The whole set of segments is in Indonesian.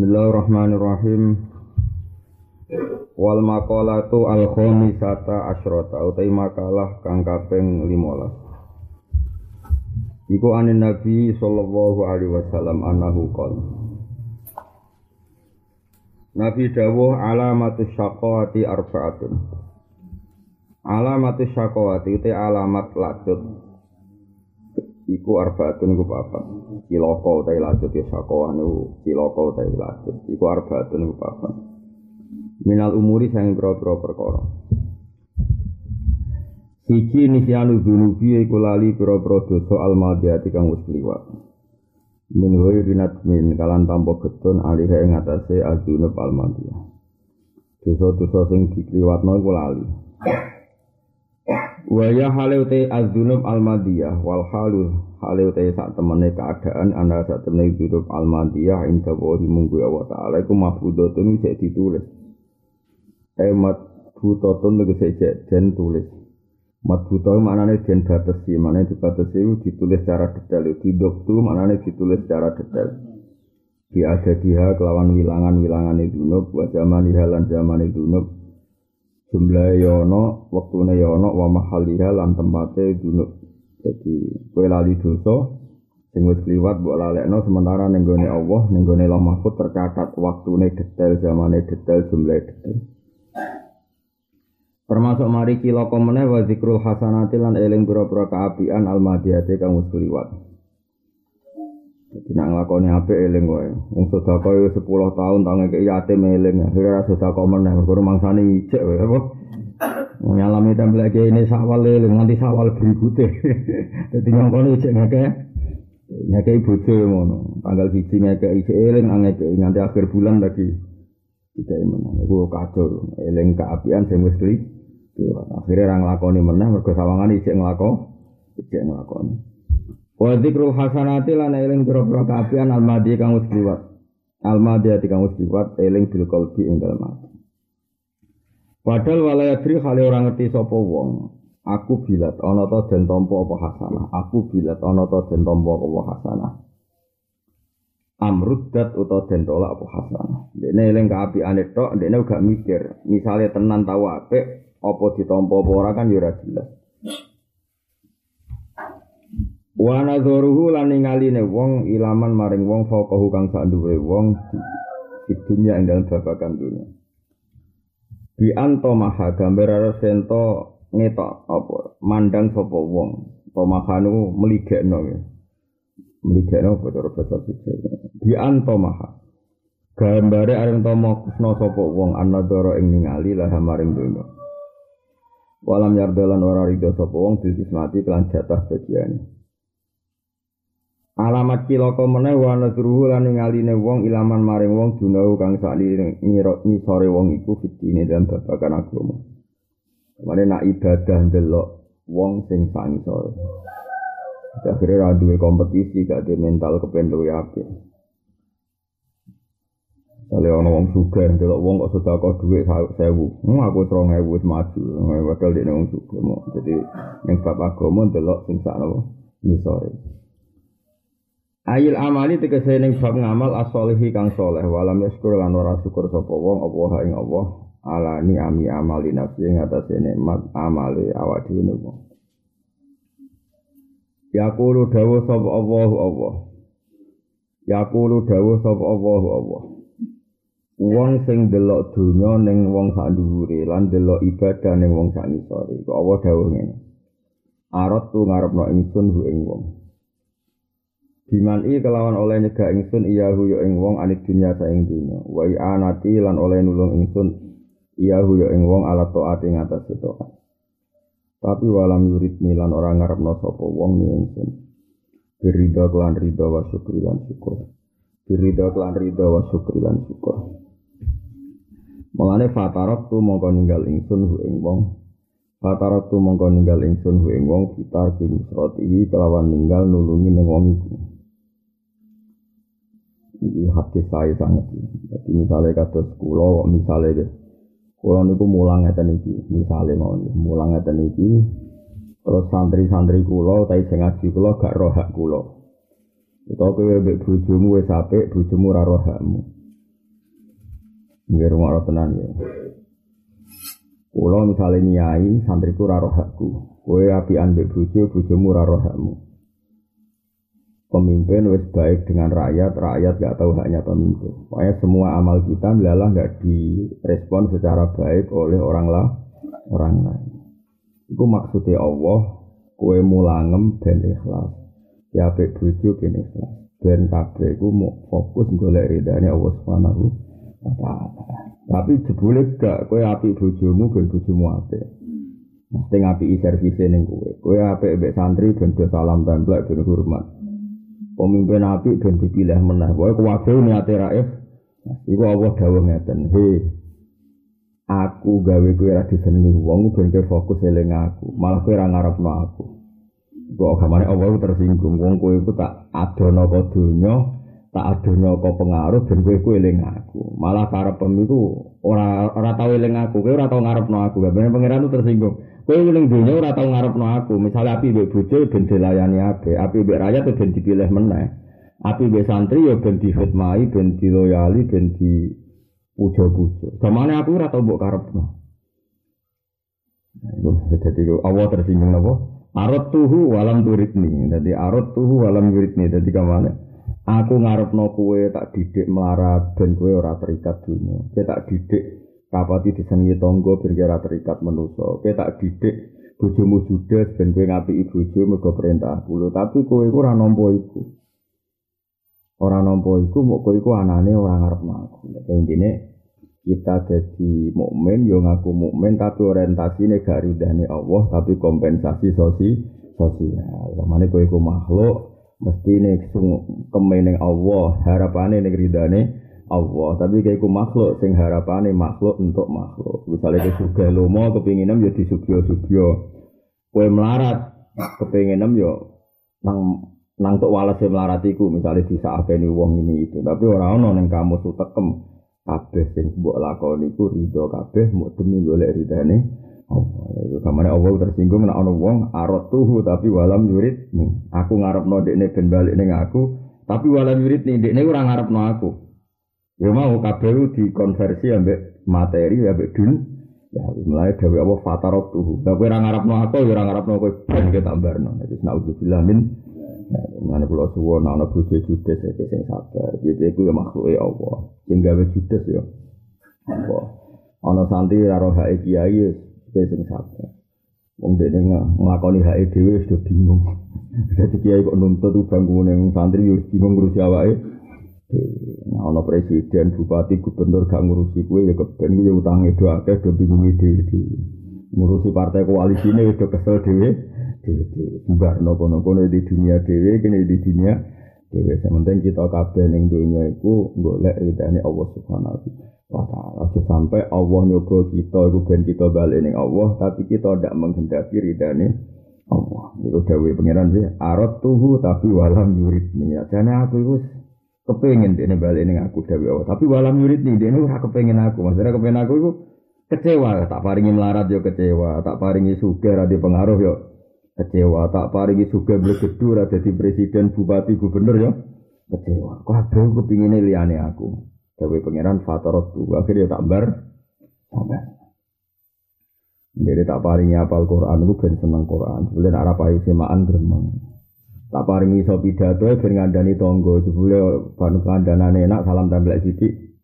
Bismillahirrahmanirrahim. Wal maqalatu al khamisata asyrata utai makalah kang kaping 15. Iku anin Nabi sallallahu alaihi wasallam annahu qala Nabi dawuh alamatus syaqawati arba'atun. Alamatus syaqawati utai alamat lacut iku arbaatun iku papat. Cilaka utawi lajut ya sakowan niku cilaka utawi lajut iku arbaatun iku papat. Minal umuri sang pira-pira perkara. Siji nisyanu dunubi iku lali pira-pira dosa almadiyati kang wis rinat min kalan tanpa getun alih ing atase adunub almadiyah. Dosa-dosa sing dikliwatno iku lali Wa ya halu te azunub almadiyah wal halu halu te sak temene keadaan anda sak temene dzunub almadiyah inda wa munggu ya wa ta'ala iku mahfudhatun cek ditulis. Emat butotun tegese cek den tulis. Mat buta maknane den batesi, maknane dibatesi ditulis secara detail. Di doktu maknane ditulis secara detail. Di ada dia kelawan wilangan-wilangan itu nub, wa zaman lan zaman itu nub, jumlah yono waktune yono wa mahaliha lan tempate dunuk. Jadi kue lali dosa sing wis kliwat mbok lalekno sementara ning gone Allah ning gone Allah Mahfud tercatat waktune detail zamane detail jumlah detail. Termasuk mari kila komene wa zikrul hasanati lan eling pira-pira kaapian almadiyate kang wis Jadi nak ngelakoni apa eling wae. Wong sedekah yo 10 tahun tangi ke yatim eling. Akhirnya sedekah meneh mergo mangsane ijek wae apa. Nyalami tempel iki ini sawal eling nganti sawal berikutnya. Dadi nyongkone ijek ngeke. Ngeke bojo ngono. Tanggal 1 ngeke ijek eling ngeke nganti akhir bulan lagi. Tidak meneh. Iku kacau. Eling keapian sing wis. Akhirnya orang ngelakoni meneh mergo sawangan ijek ngelakoni. Ijek ngelakoni. Wa dzikrul hasanati lan eling pira-pira kaapian almadi kang wis kliwat. Almadi ati kang wis kliwat eling bil qalbi ing dalem ati. Padahal walayadri hale ora ngerti sapa wong. Aku bilat ana ta den tampa apa hasanah. Aku bilat ana ta den tampa apa hasanah. Amruddat utawa den tolak apa hasanah. Dene eling kaapiane tok, dene gak mikir. Misale tenan tau apik, apa ditampa apa ora kan ya ora jelas. Wa nadharuhu lan ningaline wong ilaman maring wong faqahu kang sak dhuwure wong di dunya ing dalem babagan dunya. Bi anto maha gambar sento ngetok apa mandang sapa wong pemahanu meligekno ya. Meligekno cara basa siji. Bi anto maha gambare areng tomo kusno sapa wong anadara ing ningali lah maring dunya. Walam yardalan ora ridho sapa wong bil kismati kelan jatah bagiane. Alamat cilaka meneh wa nasruhu lan ngaline wong ilaman maring wong dunau kang sakli ngisore wong iku fitine dalam babagan agama. Mane nak ibadah ndelok wong sing sak ngisore. Akhirnya ra duwe kompetisi gak ada mental kepen luwe apik. Kalau ono wong sugih ndelok wong kok sedekah dhuwit 1000. Hmm, aku 2000 wis maju. Padahal dene wong sugih. Jadi ning bab agama ndelok sing sak napa ngisore. Ayil amali tegese ning bab ngamal as-solihi kang soleh walam yaskur lan ora syukur sapa wong apa ing Allah ala ni ami amali nafsi ing atase nikmat amale awak dhewe wong. Yaqulu dawu sapa Allahu Allah. Yaqulu dawu sapa Allahu Allah. Wong sing delok donya ning wong sak dhuwure lan delok ibadah ning wong sak ngisore. Kok Allah dawuh ngene. Arat tu ngarepno ingsun hu ing wong. Bimani kelawan oleh nyegah ingsun iya huyo ing wong anik dunya saing dunya. Wa anati lan oleh nulung ingsun iya huyo ing wong ala taat ing atas taat. Tapi walam yurid lan orang ngarepno sapa wong ni ingsun. Birida kelan rida wa syukri lan syukur. Birida kelan rida wa syukri lan syukur. Mulane fatarok tu mongko ninggal ingsun hu ing wong Fatarok tu mongko ninggal ingsun hu ing wong fitar kimusroti kelawan ninggal nulungi ning wong iku. Ini hati saya sangat. Jadi misalnya kata sekolah, misalnya deh, kalau niku mulang ngeten iki, misalnya mau mulang ngeten iki, terus santri-santri kulo, tapi sing ngaji kulo gak roh hak kulo. Utawa kowe mbek bojomu wis apik, bojomu ora roh hakmu. Nggih rumah tenan ya. Kula misale nyai santriku ora roh hakku. Kowe apian mbek bojo, bojomu ora roh hakmu. Pemimpin wis baik dengan rakyat, rakyat gak tahu haknya pemimpin. Pokoknya semua amal kita adalah gak direspon secara baik oleh orang lah, orang lain. Itu maksudnya Allah, kue mulangem dan ikhlas. Ya apik bojo ben ikhlas. Ben kabeh iku mau fokus golek ridane Allah Subhanahu wa. Tapi jebule gak kowe apik bojomu ben bojomu apik. Mesti ngapi servise ning kowe. Kowe apik mbek santri do salam templek ben hormat. Pemimpin apik ben dipilih meneh. Kowe kuwabe niate raif. Iku Allah dawuh ngeten. He aku gawe kowe ra disenengi wong ben kowe fokus eling aku. Malah kowe ora ngarepno aku. Kok gamane Allah tersinggung wong kowe iku tak adono ka donya tak ada nyoko pengaruh dan gue gue eling aku malah karep pemiku ora ora tau eling aku gue ora tau ngarepno aku gak bener pangeran tersinggung gue eling dunia ora tau ngarepno aku. Misalnya api be bojo ben dilayani ape. Api be rakyat ben dipilih meneh. Api be santri ya ben dihormati ben diloyali ben di pujo-pujo zamane aku ora tau mbok karepno. Jadi Allah tersinggung apa? Arot tuhu walam turitni jadi arot tuhu walam yuritni jadi ke mana Aku ngarepno kue tak didik melarat ben kue ora terikat dunia. Kue tak didik kapati disengi tonggo ben kue ora terikat menuso. Kue tak didik bojomu judes ben kue ngapi bojo mergo perintah kulo. Tapi kue iku ora nampa iku. Ora nampa iku mok kowe iku anane ora ngarepno aku. Nek intine kita jadi mukmin yo ngaku mukmin tapi orientasine gak ridane Allah tapi kompensasi sosi sosial. Lamane kowe iku makhluk mesti nih kemeneng Allah harapannya nih ridane Allah. Tapi kayak makhluk sing harapannya makhluk untuk makhluk. Misalnya ke suga lomo kepinginan ya di subyo subyo kue melarat kepinginan yo nang nang tok walase melaratiku misalnya di saat ini uang ini itu. Tapi orang orang yang kamu sutekem kabeh sing mbok lakoni ku ridho kabeh mau demi golek ridane Allah. Iku kamane Allah tersinggung nek ana wong arot tuhu tapi walam yurid nih. Aku ngarepno dekne ben balik ning aku, tapi walam yurid nih dekne ora ngarepno aku. Ya mau kabeh dikonversi ambek materi ambek dun. Ya mulai dewe apa fatarot tuhu. Lah kowe ora ngarepno aku ya ora ngarepno kowe ben ke tambarno. Iki naudzubillah min Mana pulau suwo, nak ana bojo judes ya sing sabar. Jadi aku ya makhluk Allah. Sing gawe judes ya. Apa? Ana santri karo hak kiai Kowe sing sabar. Wong dene nglakoni hak dhewe wis bingung. Dadi kiai kok nuntut bangku ning santri yo bingung ngurusi awake. Presiden, bupati, gubernur gak ngurusi kue ya keben kuwi ya utange do akeh do bingung dhewe dhewe. Ngurusi partai koalisi ini wis kesel dhewe dhewe dhewe. Barno kono-kono di dunia dhewe kene di dunia dhewe. Sementing kita kabeh ning donya iku golek ridane Allah Subhanahu wa taala. sampai Allah nyoba kita iku ben kita balik ning Allah tapi kita tidak menghendaki ridane Allah. Iku dawuh pangeran sih arot tuhu tapi walam yuridni. Jane aku iku kepengin dene balik ning aku dawuh Allah. Tapi walam yuridni dene ora kepengin aku. Maksudnya kepengin aku iku kecewa, tak paringi melarat yo kecewa, tak paringi sugih ra pengaruh yo kecewa, tak paringi sugih blegedu ra dadi presiden, bupati, gubernur yo kecewa. Kok aku kepingine liyane aku. Dawe pangeran fatarot tu akhirnya tak sabar. Jadi tak paringi apal Quran gue ben seneng Quran. Sebelum arah payu semaan. Tak paringi iso pidato ben ngandani tonggo. Sebelum ban kandanan enak salam templek sidik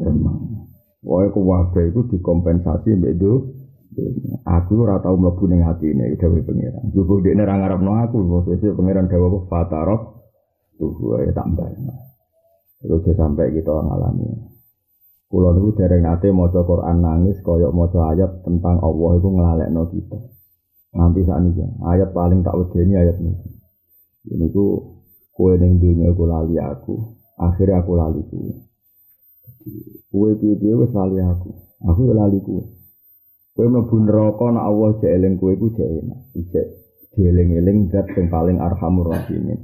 gremeng. Wae kuwabe iku dikompensasi mbek itu. Aku ora tau mlebu ning atine dawuh pangeran. Gubuk dekne ra ngarepno aku, posisi pangeran dawuh fatarot tuh ya tambah. Itu sampai kita ngalami. Kulo niku dereng nate maca Quran nangis koyok maca ayat tentang Allah iku nglalekno kita. Nanti saat ini ayat paling tak wedeni ayat ini. Ini ku kue ning dunia aku lali aku, akhirnya aku lali kue. Kue piye wis lali aku, aku lali kue. Kue mlebu neraka nek Allah jek kue ku jek enak, jek dieling-eling zat sing paling arhamur rahimin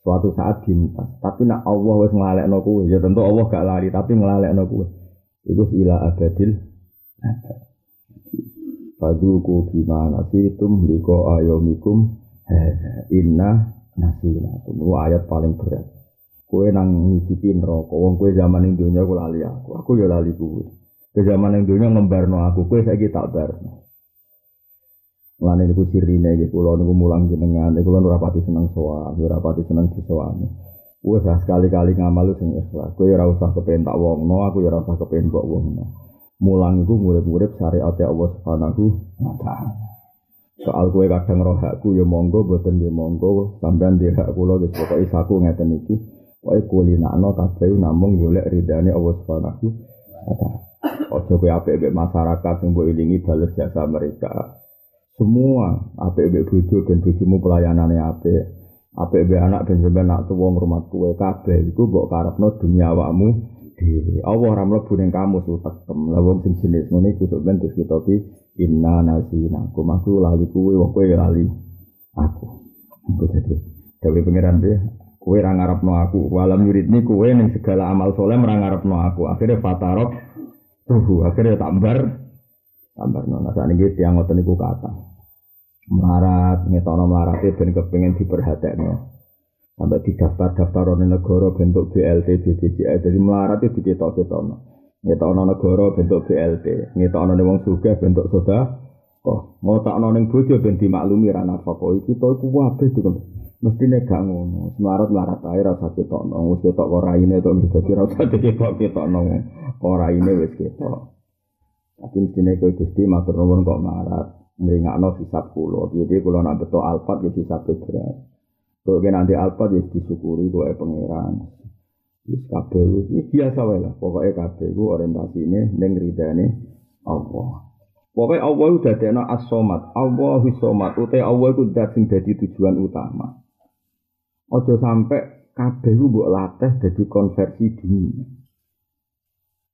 suatu saat dintas. Tapi nak Allah wis nglalekno kowe, ya tentu Allah gak lari tapi nglalekno kowe. Iku ila abadil Faduku gimana sih tum liko ayomikum inna nasinakum. Itu ayat paling berat. Kue nang ngicipin rokok. Wong kue zaman ini dunia aku lali aku. Aku ya lali kue. Ke zaman yang dunia ngembarno aku, kue saya tak barno. Mulane niku sirine nggih kula niku mulang jenengan, kula rapati seneng sowan, ora rapati seneng disowani. Wes sekali-kali ngamal sing ikhlas. Kowe ora usah kepen tak wongno, aku ora usah kepen kok wongno. Mulang iku murid-murid syariat Allah Subhanahu wa taala. Soal kue kadang roh hakku ya monggo boten ya monggo sampean di hak kula wis pokoke saku ngeten iki. Pokoke kulinakno kabeh namung golek ridane Allah Subhanahu wa taala. Ojo kowe apik masyarakat sing mbok ilingi bales jasa mereka. Semua apik mbek bojo ben bojomu pelayanane apik. Apik anak ben sampeyan nak tuwa ngrumat kowe kabeh iku mbok karepno dunya awakmu dhewe. Allah ora mlebu ning kamu sutekem. Lah wong sing jenis ngene iku ben dikitopi inna nasina. Kumaku lali kowe wong kowe lali. Aku. Iku dadi dewe pangeran dia kowe ora ngarepno aku. Walam yuridni kowe ning segala amal soleh ora ngarepno aku. Akhirnya fatarok tuh akhirnya tambar tambar nona saat ini tiang ngoten niku kata melarat ngetono melarat ben kepengin diperhatekno sampai di daftar daftar negara bentuk BLT BPJS jadi melarat itu diketok-ketokno ngetono negara bentuk BLT ngetono ning wong sugih bentuk soda. Kok ngotakno ning bojo ben dimaklumi ra nafkah. Iki to iku wae itu mestine gak ngono. Melarat ae ra usah ketokno. Wis ketok kok raine to dadi ra usah diketok ketokno. Kok raine wis ketok. Tapi mestine kowe Gusti matur nuwun kok melarat. Ngeringakno hisab kulo. Jadi kulo nak betul alfat ya hisab berat. Kalau nanti alfat ya disyukuri gue pangeran. Wis kabeh ini biasa wae lah. Pokoke kabeh iku orientasine ning ridane Allah. Pokoknya Allah udah dena as-somat, Allah somat, utai Allah itu dat dadi tujuan utama. Ojo sampai kabeh ku mbok latih dadi konversi dunia.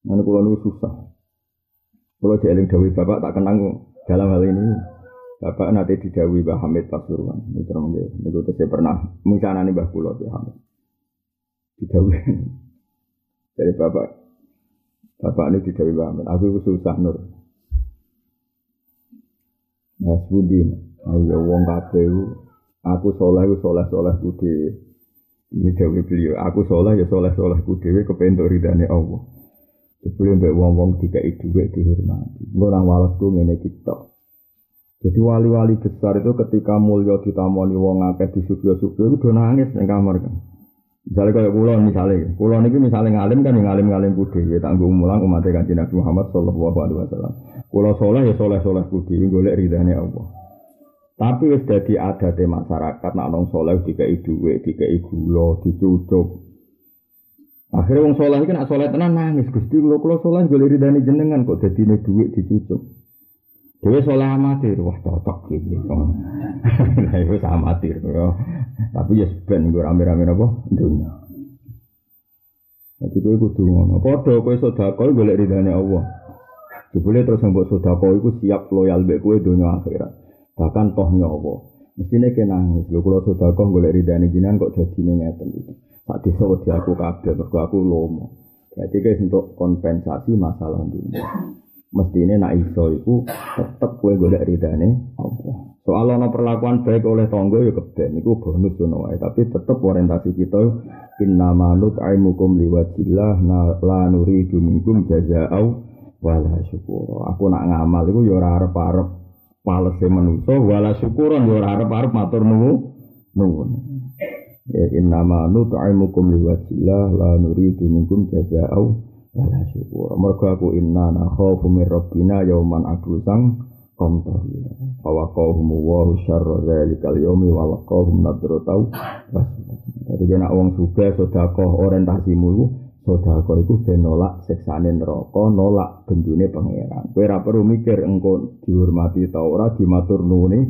Mana kulo nu susah. Kulo jeling dawuh bapak tak kenang dalam hal ini Bapak nanti didawi Mbah Hamid Pasuruan. Mungkin, itu saya pernah misalnya nih Mbah Kulo Mbah Hamid. Didawi dari Bapak. Bapak ini didawi Mbah Hamid. Aku itu susah nur. Mas Budi, ayo wong kabeh aku soleh, aku soleh soleh budi. Ini dawi beliau. Aku soleh ya soleh soleh budi. Kepentuk ridane Allah. Sebelum mbak wong-wong dikai duit dihormati. Engko nang walesku ngene kita. Jadi wali-wali besar itu ketika mulya ditamoni wong akeh disugih-sugih itu do nangis ning kamar kan. Misalnya kayak kulo misalnya, kulo niki misalnya ngalim kan ngalim ngalim budi, ya tanggung mulang umat kanjeng Nabi Muhammad Shallallahu Alaihi Wasallam. Kulo soleh ya soleh soleh budi, golek ridhane Allah. Tapi wis dadi adate masyarakat nak nong soleh dikai duit, dikai gula, dicucuk, Akhirnya wong soleh iki nak soleh tenan nangis Gusti kula kula soleh golek ridane jenengan kok dadine dhuwit dicucuk. Dhewe soleh amatir, wah cocok iki. Lah iku amatir yo. Tapi ya ben nggo rame-rame apa dunya. Jadi kowe kudu ngono. Padha kowe sedekah golek ridane Allah. Jebule terus mbok sedekah iku siap loyal mbek kowe dunya akhirat. Bahkan toh nyawa. Mestine kena nangis. Lho kula sedekah golek ridane jenengan kok dadine ngeten iki. Pak desa wedi aku kabeh aku lomo. Jadi guys untuk kompensasi masalah dunia. Mesti ini nak iso iku tetep kue golek ridane Allah. Soal ana perlakuan baik oleh tonggo ya keben iku bonus ngono wae, tapi tetep orientasi kita inna manut aimukum liwajillah la nuridu minkum jazaa'u wala syukur. Aku nak ngamal iku ya ora arep-arep palese manusa wala syukuran ya ora arep-arep matur nuwun. Ya innama nut'imukum liwajillah la nuridu minkum jazaa'u wala syukur. Mergo aku inna nakhafu min rabbina yauman abusang qamtarira. Fa waqahum wa syarra dzalikal yaumi wa laqahum nadratau. Jadi kena wong sugih sedekah orientasimu iku sedekah iku ben nolak siksane neraka, nolak bendune pangeran. Kowe ora perlu mikir engko dihormati ta ora dimatur nuwuni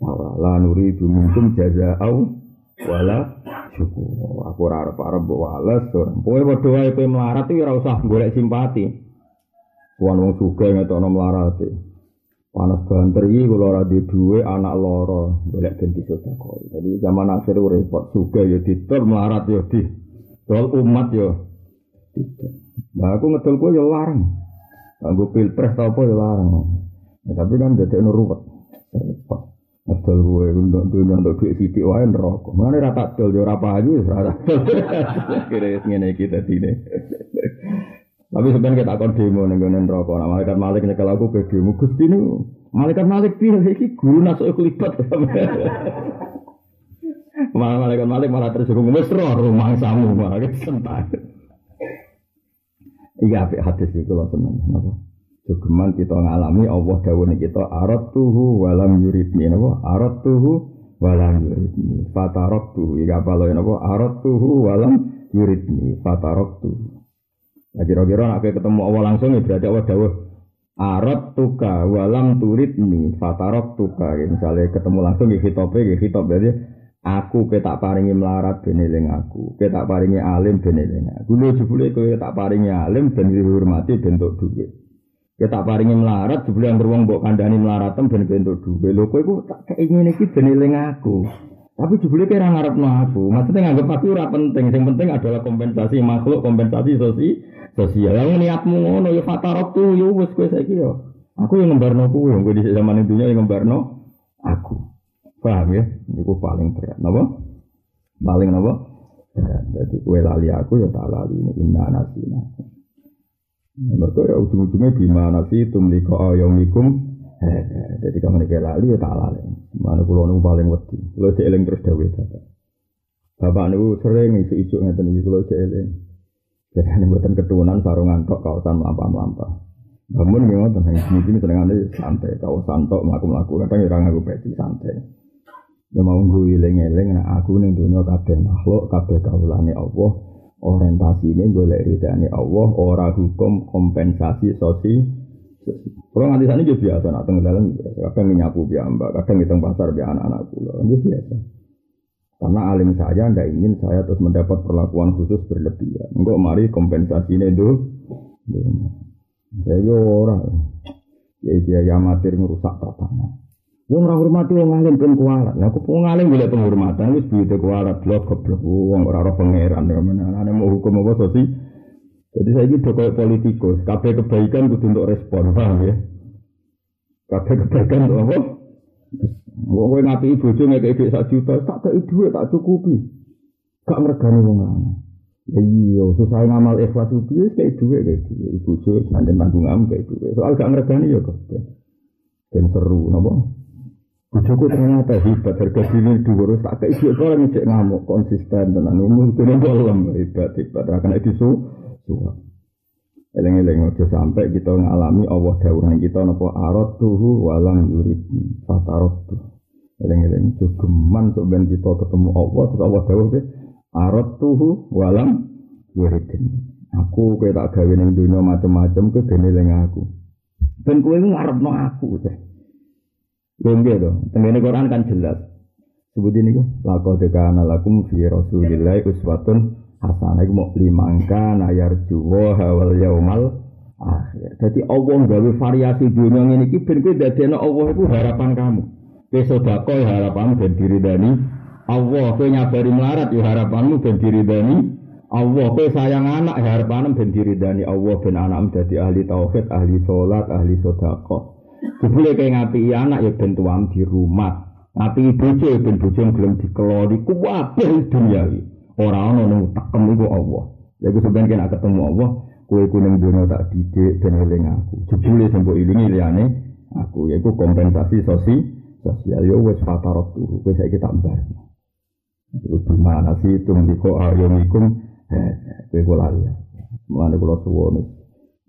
ta ora. La nuridu jazaa'u wala syukur. Aku ora arep-arep mbok wales, kowe padha wae kowe melarat iki ora usah golek simpati. Wong wong sugih ngetokno melarat. Panas banter iki kula ora di duwe anak loro, golek ben disedekah. Jadi zaman akhir repot sugih ya didol melarat ya di dol umat ya. Nah aku ngedol kowe ya larang. Kanggo pilpres apa ya larang. Ya, tapi kan dadekno ruwet. Repot. Adol gue untuk dunia untuk duit sidik wae neraka. Mana rata dol yo ora payu wis rata. Kira ngene iki dadi ne. Tapi sebenarnya kita akan demo nih gue rokok. Nah, malaikat malik nyekel aku ke demo. Gusti ini malaikat malik pilih iki guru nasuk kelipat. malah malaikat malik malah tersinggung wis rumah samu malah sentak. Iya apik hadis iki kula seneng. Napa? Jogeman kita ngalami Allah dawuh kita arat tuhu walam yuridni napa? Arat tuhu walam yuridni fatarok tuhu. Apa lho napa? Arat tuhu walam yuridni fatarok tuhu. Nah, kira-kira nak ketemu Allah langsung ya berarti Allah dawuh Arab tuka walam turidni fatarok tuka. Ya, misalnya ketemu langsung ya hitope ya hitop berarti aku kita paringi melarat beneling aku, kita paringi alim beneling aku. Lu jebule kowe tak paringi alim ben dihormati bentuk duit. Kita paringi melarat jebule yang beruang mbok kandhani melaratem ben bentuk duit. Lho kowe tak keinginan iki beneling aku. Tapi jebule kira ngarepno aku. Maksudnya nganggep aku ora penting. Yang penting adalah kompensasi makhluk, kompensasi sosial. Yang niatmu ngono ya fatarok tuh yo wis kowe yo. Aku yang ngembarno yang di zaman itu yang ngembarno aku. Paham ya? Iku paling berat. Napa? Paling? Berat. Jadi kue lali aku ya tak lali ini inna nasina. Mereka ya ujung-ujungnya bima nasi tumliko ayomikum. Jadi kamu nih lali ya tak lali. Mana pulau nu paling wedi. Lo seeling terus dewi bapak. Bapak nu sering isu-isu ngeten iki kulo seeling. Jadi ini buatan keturunan sarungan tok kawasan melampah-melampah. Bangun memang tentang mungkin seneng santai kawasan tok melaku-melaku kadang ya orang aku beti santai. Ya mau gue eling-eling nah aku ning dunia kabeh makhluk kabeh kawulane Allah orientasi ini boleh ridani Allah ora hukum kompensasi sosi kalau nganti sana juga biasa nak tengah dalam kadang nyapu biar mbak kadang di pasar biar anak-anak pulau ini biasa karena alim saya tidak ingin saya terus mendapat perlakuan khusus berlebihan. Enggak mari kompensasinya itu. Saya yo orang. Ya dia yang amatir ngerusak tatanan. Wong ora hormati wong alim ben kualat. Lah kok wong alim golek penghormatan wis duwite kualat blok goblok wong ora ora pangeran ya menane mau hukum apa sih? Jadi saya gitu kayak politikus, kabeh kebaikan kudu untuk respon, paham ya? Kabeh kebaikan untuk apa? Wong kowe ngapi bojo ngekek dhuwit sak juta, tak kei dhuwit tak cukupi. Gak ngregani wong lanang. Ya iya, susah ngamal ikhlas piye kei dhuwit kei dhuwit bojo nanten tanggung am kei dhuwit. Soal gak ngregani ya kok. Ben seru napa? Bojoku ternyata hebat, harga diri dhuwur tak kei dhuwit ora ngecek ngamuk konsisten tenan. Umur kene bolong hebat hebat ra kena disu. Suwak. Eleng-eleng aja sampai kita ngalami Allah dawuhan kita napa arad tuhu walam yurid fatarot tuh. Eleng-eleng jogeman sok ben kita ketemu Allah terus Allah dawuh ke arad tuhu walam yurid. Aku kowe tak gawe ning dunya macam-macam ke ben eling aku. Ben kowe ngarepno aku teh. Nggih to, tengene Quran kan jelas. Sebutin niku laqad kana lakum fi rasulillahi uswatun hasanah iku mau limangka nayar juwa hawal yaumal akhir. Jadi Allah gawe variasi dunia ini iki ben kowe dadekno Allah itu harapan kamu. Kowe sedekah ya harapanmu ben diridani Allah, kowe nyabari melarat ya harapanmu ben diridani Allah, kowe sayang anak ya harapanmu ben diridani Allah ben anakmu dadi ahli tauhid, ahli salat, ahli sedekah. Jebule kowe ngapi anak ya ben tuam di rumah. Ngapi bojo ya ben bojo gelem dikelori kuwabeh dunia iki. Orang ana nang tekem iku Allah. Ya iku sampeyan kena ketemu Allah, kowe iku ning tak didik ben eling aku. Jebule sembo ilingi liyane aku yaiku kompensasi sosi sosial yo wis fatarot tuh kowe saiki tak mbar. Iku gimana sih itu ndiko ayomikum eh kowe kula ya. Mulane kula suwun.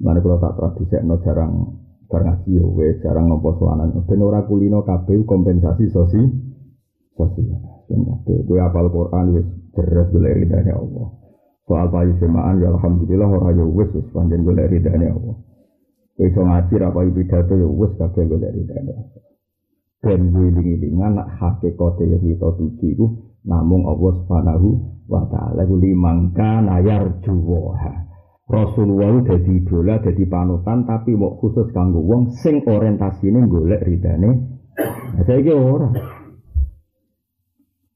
Mulane kula tak tradisekno jarang bar ngaji yo wis jarang nopo sowanan ben ora kulino kabeh kompensasi sosi sosial. Ben kabeh kowe apal Quran wis Beres boleh ridhanya Allah. Soal payu semaan ya alhamdulillah orang ya wis wis panjen boleh ridhanya Allah. Iso ngaji apa pidato ya wis kabeh boleh ridhanya Allah. Dan wiling-wilingan nak hakikate yang kita tuju iku namung Allah Subhanahu wa taala limangka nayar juwaha. Rasulullah dadi idola, dadi panutan tapi mau khusus kanggo wong sing orientasine golek ridane. Nah, saiki ora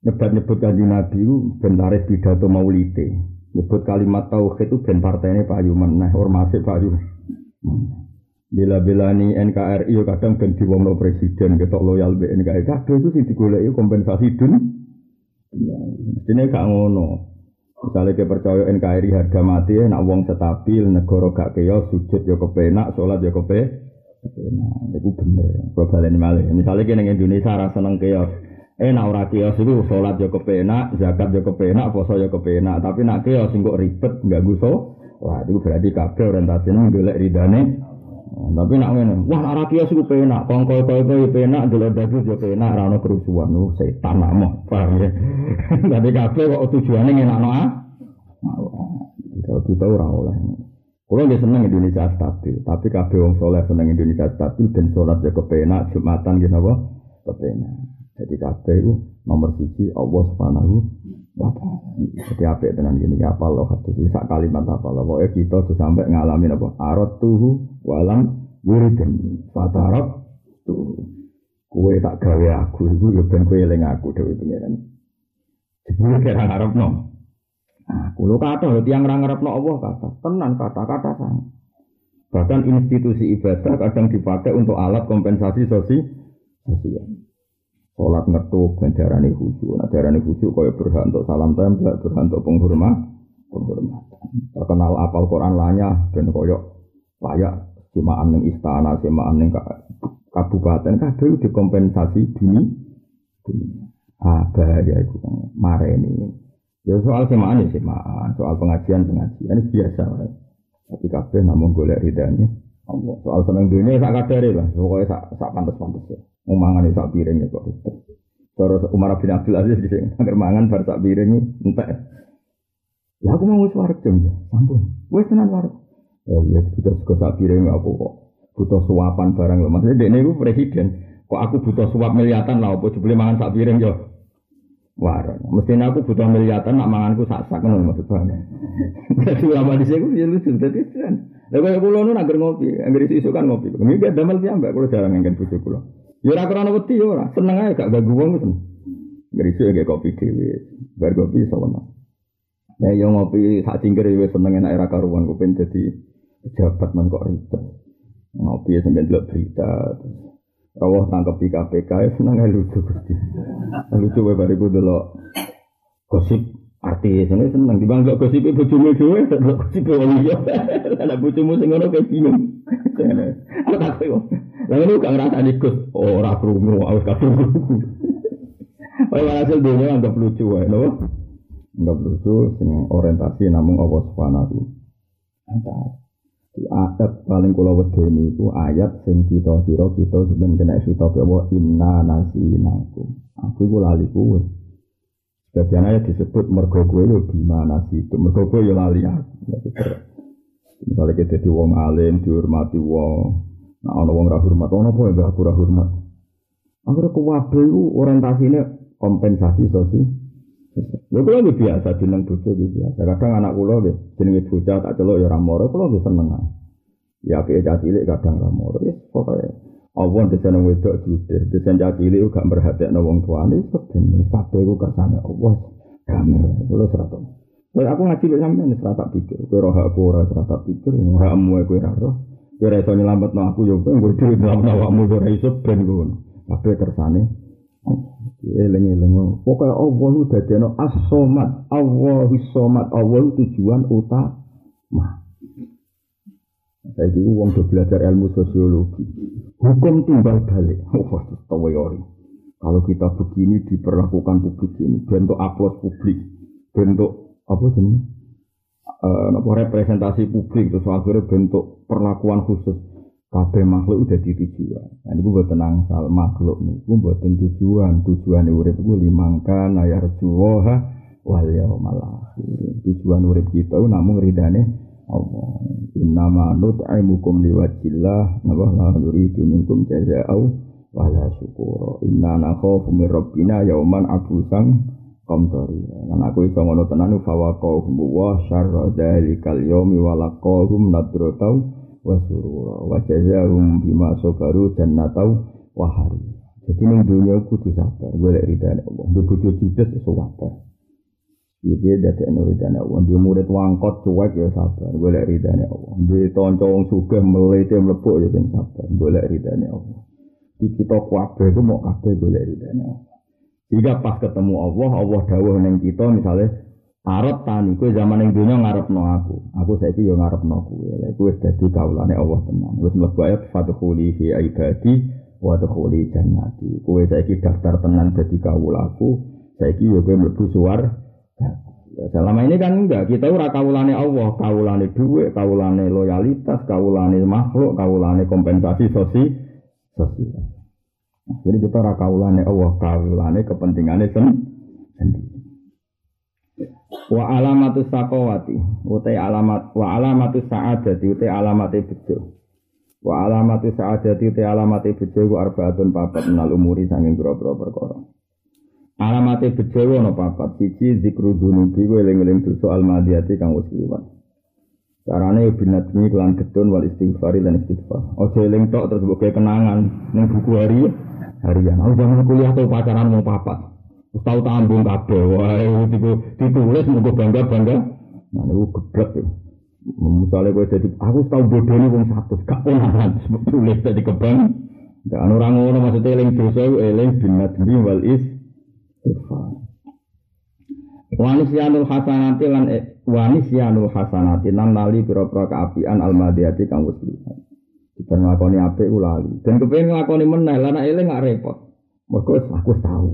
nyebut-nyebut kanji Nabi itu ben pidato maulite. Nyebut kalimat tauhid itu ben partainya payu meneh, ormase payu. Bila nih NKRI kadang ben diwongno presiden ketok loyal be NKRI kabeh itu sing digoleki kompensasi dun. Ya, mestine gak ngono. Misalnya kita percaya NKRI harga mati, nak wong stabil, negara gak keos, sujud yo kepenak, sholat kepe, kepenak. Itu bener. Kalau balen malih. Misalnya kita Indonesia rasa seneng keos, eh nak ora keos itu sholat yo kepenak, zakat yo kepenak, poso yo kepenak. Tapi nak keos kok ribet, nggak guso. Wah, itu berarti kabeh orientasinya golek ridane tapi nak ngene, wah ora kios iku penak, kongko koyo penak, delok dadu yo penak, ora ono kerusuhan, nu setan nak paham ya. Tapi kabeh kok tujuane ngenakno ah. Kalau kita ora oleh. Kulo nggih seneng Indonesia stabil, tapi kabeh wong soleh seneng Indonesia stabil ben salat yo kepenak, Jumatan nggih napa? Kepenak. Jadi kabeh itu nomor siji Allah Subhanahu. Jadi apik tenan gini apa lo hadis sak kalimat apa lo pokoke kita sampai ngalamin apa arot tuhu walam wiridan fatarab tuh kue tak gawe aku iku yo ben kue eling aku dewe pengiran. Jebule kira ngarepno. Nah, kulo kata lho tiang ra ngarepno Allah kata. Tenan kata-kata sang. Bahkan institusi ibadah kadang dipakai untuk alat kompensasi sosial. Sholat ngetuk dan darani khusyuk. Nah darani khusyuk kaya berhak untuk salam tembak, berhak untuk penghormat, penghormatan. Terkenal apal Quran lanya dan koyok layak semaan ning istana, semaan ning kabupaten kabeh dikompensasi dini. Ah bahaya itu kan mareni. Ya soal semaan ya semaan, soal pengajian pengajian itu biasa. Tapi kabeh namun golek ridane. Soal seneng dunia sak kadare lah, pokoknya sak sak pantes-pantes ya. Mau mangan sak ya kok. Cara Umar bin Abdul Aziz di sini, agar mangan bar sak piring entek. Ya aku mau wis wareg jam ya, sampun. Wis tenan wareg. Ya iya butuh sego sak piring aku kok. Butuh suapan barang lho. Maksudnya dekne iku presiden. Kok aku butuh suap miliatan lah apa jebule mangan sak piring yo. War, mestinya aku butuh miliatan nak manganku sak sak ngono maksud bang. Jadi lama di sini ya lucu, jadi keren. Lalu kalau pulau nu nager ngopi, angger isu kan ngopi. Dia damel dia mbak, kalau jarang ngangkat bujuk pulau. Ya ora krono wedi ya ora, seneng aja gak ganggu wong ngoten. Ngerisu ya kopi dhewe. Bar kopi sawono. Ya yo ngopi sak cingkir ya seneng enak era karuan kupen dadi pejabat man kok ribet. Ngopi sampe delok berita. Rawah tangkep di KPK ya seneng lucu Gusti. Lucu wae bariku delok gosip artis ini seneng di bangga gosip ibu cumi dua gosip wong liya ada bojomu sing ngono kayak bingung aku tak koyo Lalu gak ngerasa gus, oh ora krungu, harus krungu. Oh, hasil dunia anggap lucu wae, no? Anggap lucu, sing orientasi namun Allah Subhanahu wa Ayat paling kula wedeni iku ayat sing kita kira kita sebenarnya kita apa inna nasinakum. Aku iku lali kuwe. Sebagian ayat disebut mergo kowe gimana sih itu mergo kowe lali aku. Misalnya kita di wong alim dihormati wong Nah, ono wong ra hormat, ono apa ya aku ra hormat. Akhirnya kuwabe itu orientasinya kompensasi sosial. Lha kula iki biasa jeneng bojo iki biasa. Kadang anak kula nggih jenenge bocah tak celuk ya ora moro, kula nggih seneng. Ya ke cah cilik kadang ora moro. Ya pokoke Allah desen wedok judes, desen cah cilik gak merhatekno wong tuane seben kabeh iku kersane Allah. Damai kula serata. Lha aku ngaji lek sampeyan serata pikir, kowe roh aku ora serata pikir, hakmu kowe ora roh. Kira iso nyelametno aku yo kowe mbok dhewe nyelametno awakmu ora iso ben ngono. Kabeh kersane eling-eling pokoke Allah lu dadekno as-somat, Allahu somat, Allah tujuan utama. Saya jadi uang udah belajar ilmu sosiologi. Hukum timbal balik. Oh, tawayori. Kalau kita begini diperlakukan publik ini, bentuk aplaus publik, bentuk apa jenis? uh, representasi publik itu akhirnya bentuk perlakuan khusus kabeh makhluk udah di tujuan. Nah ini gue tenang sal makhluk nih, gue buat tujuan, tujuan urip gue limangkan ayar juwoha wal yaumal. Tujuan urip kita namun ridane Allah. Inna ma nut'imukum liwajillah nabah la nuridu minkum jaza'au wala syukura. Inna nakhafu min rabbina yauman abusang komtori. Lan aku iso ngono tenan fawaqahum wa syarra dzalikal yaumi wa laqahum nadratau wa surura wa jazaahum bima sabaru jannatau wa hari. Jadi ning dunia kudu sabar, golek ridane Allah. Bojo judes. Iya dia dadi anu ridane Allah. Dia murid wangkot cuek ya sabar, golek ridane Allah. Dia tonco wong sugih melete mlebuk ya sing sabar, golek ridane Allah. Di kita kuwabe itu mau kabeh golek ridane Allah. Jika pas ketemu Allah, Allah dawuh neng kita misalnya Arab tani kowe zaman ning donya ngarepno aku. Aku saiki yo ngarepno kowe. Lha kowe wis dadi kawulane Allah tenan. Wis mlebu ayat fadkhuli fi ibadi wa dkhuli jannati. Kowe saiki daftar tenan dadi kawulaku. Saiki yo kowe mlebu suar. Selama ini kan enggak, kita ora kawulane Allah, kawulane duit, kawulane loyalitas, kawulane makhluk, kawulane kompensasi sosial. sosial. Jadi kita ora kawulane Allah, kawulane kepentingannya sendiri. Wa alamatu sakowati, utai alamat wa alamatu sa'adati utai alamate bejo. Wa alamatu sa'adati utai alamate bejo ku arbaatun papat menal umuri sanging boro-boro perkara. Alamate bejo ana papat, siji zikru dunubi ku eling-eling dosa almadiyati kang wis liwat. Carane binatmi kelan getun wal istighfari dan istighfar. Ojo eling tok terus mbok kenangan ning buku hari harian. Aku zaman kuliah tuh pacaran mau papat. tahu tambung kabeh wae ditulis mengko bangga-bangga nah niku geblek ya Misalnya gue jadi, aku tahu bodoh ini wong satu, gak pernah tulis jadi kebang. Dan orang ngono maksudnya eling dosa, eling binat bi wal is. Wanisyanul hasanati lan e, wanisyanul hasanati nan lali pira-pira kaapian almadiyati kang wis lihat. Kita nglakoni apik ulali. Dan kepengin nglakoni meneh, lan eling gak repot. Mergo aku tahu.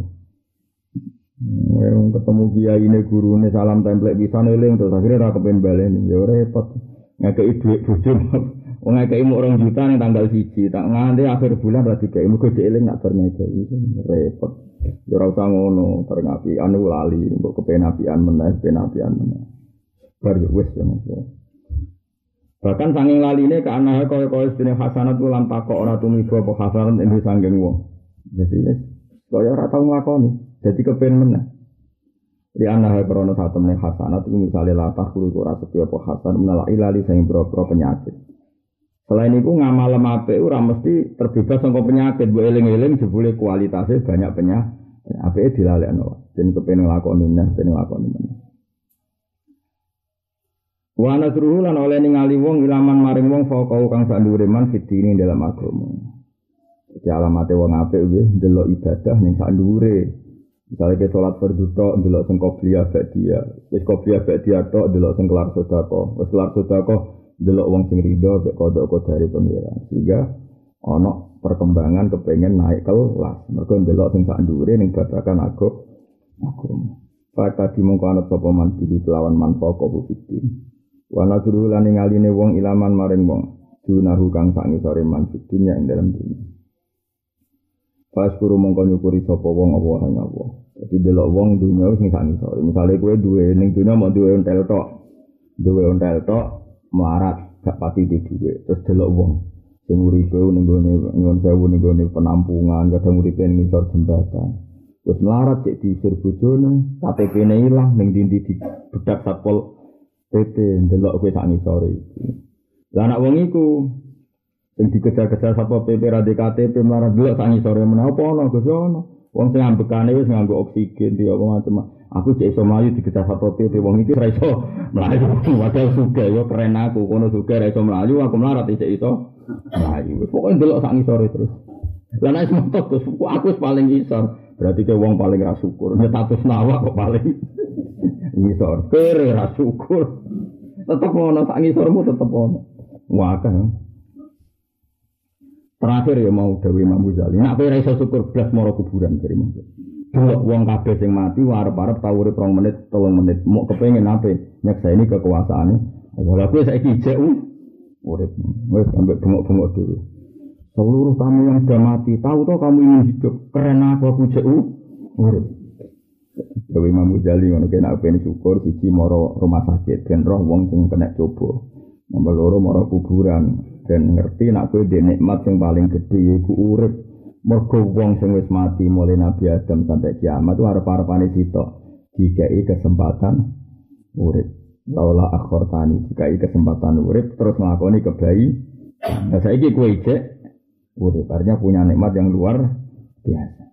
Wong ketemu kiai ini guru ini salam template bisa neling terus akhirnya ra kepen baleni ya repot ngekei duit bojo wong ngekei mu orang juta ning tanggal siji tak nganti akhir bulan ra dikei mugo eling nak ngekei repot. Ya ora usah ngono anu lali mbok kepen apian meneh kepen apian meneh. Bar wis ya mas bahkan sanging laline ke anake kaya-kaya sedene hasanat lan takok ora tumiba apa hasanat ing sanging wong. Jadi kaya ora tau nglakoni jadi kepen mana? Di anak krono satu meneh hasanat itu misalnya latah kuru ora setiap hasan menala ilali sing bro penyakit. Selain itu ngamal mape ora mesti terbebas sangka penyakit. Bu eling-eling jebule kualitasnya banyak penyakit. Ape dilalekno. Dan kepen nglakoni neh, ben nglakoni meneh. Wa nasruhu lan oleh ningali wong ilaman maring wong faqau kang sak man fitini dalam agama. Jadi alamate wong apik nggih ndelok ibadah ning sak Misalnya kita sholat berduka, ndelok sing qobliya ba'diyah. Wis qobliya ba'diyah tok ndelok sing kelar sedekah. Wis kelar sedekah ndelok wong sing rido mek kodok dari pengiran. Sehingga ana perkembangan kepengen naik kelas. Mergo ndelok sing sak ndure ning babakan aku aku. Faka dimongko ana sapa man pilih kelawan manfaat kok fitin. Wa nadru lan ngaline wong ilaman maring wong. Dunahu kang sak ngisore man dunya ing dalam dunia. Pas kuru mongko nyukuri sapa wong apa ing apa. Dadi delok wong dunya wis sak ngisor. Misale kowe duwe ning dunya mau duwe ontel tok. Duwe ontel tok melarat gak pati di duwe. Terus delok wong sing uripe ning gone nyuwun sewu ning gone penampungan, kadang uripe ngisor jembatan. Terus melarat cek diusir bojone, KTP-ne ilang ning dindi di bedak satpol PP ndelok kowe sak ngisor iki. Lah anak wong iku Sing dikejar-kejar sapa PP radhi KTP melarat dulu sangi sore menapa ana Gus ono. Wong sing ambekane wis nganggo oksigen dia apa macam. Aku cek iso mlayu dikejar sapa PP wong iki ora iso mlayu. Wadah suge yo keren aku kono suge ora iso mlayu aku melarat cek iso mlayu. Pokoke delok sangi sore terus. Lah nek motor Gus aku paling isor. Berarti ke wong paling ra syukur. Nek nawa kok paling isor. Kere ra syukur. Tetep ngono sak ngisormu tetep ono. Wah kan. Terakhir ya mau Dewi Imam Ghazali. Nak kowe iso syukur blas moro kuburan dari Imam Delok wong kabeh sing mati arep-arep tau urip 2 menit, 3 menit. Mau kepengin ape ini kekuasaane. Ora kowe saiki jek urip. Wis ambek bengok-bengok dulu. Seluruh kamu yang sudah mati, tahu toh kamu ingin hidup. Keren aku aku jek urip. Dewi Imam Ghazali ngono kena ape syukur siji moro rumah sakit dan roh wong sing kena coba. Nomor loro moro kuburan dan ngerti nak kowe di nikmat yang paling gede yaiku urip mergo wong sing wis mati mulai Nabi Adam sampai kiamat itu arep-arepane sitok dikai kesempatan urip. Laula akhortani dikai kesempatan urip terus nglakoni kebayi. Nah saiki kowe cek urip. Artinya punya nikmat yang luar biasa.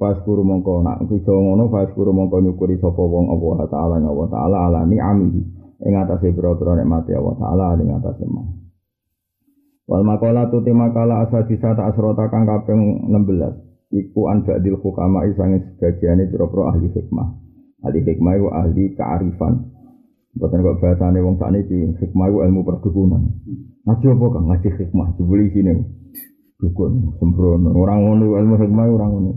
Pas guru mongko nak bisa ngono pas guru mongko nyukuri sapa wong Allah taala Allah taala ala ni ami ing atase pira-pira nikmate Allah taala ing mah Wal makola makalah asal bisa tak asrota kang kaping 16. Iku an ba'dil hukama isange sebagiane pira-pira ahli hikmah. Ahli hikmah itu ahli kearifan. Bukan kok bahasane wong sakniki hikmah itu ilmu perdukunan. Ngaji apa kan? Ngaji hikmah dibeli sini. Dukun sembrono. Orang ngono ilmu hikmah orang ngono.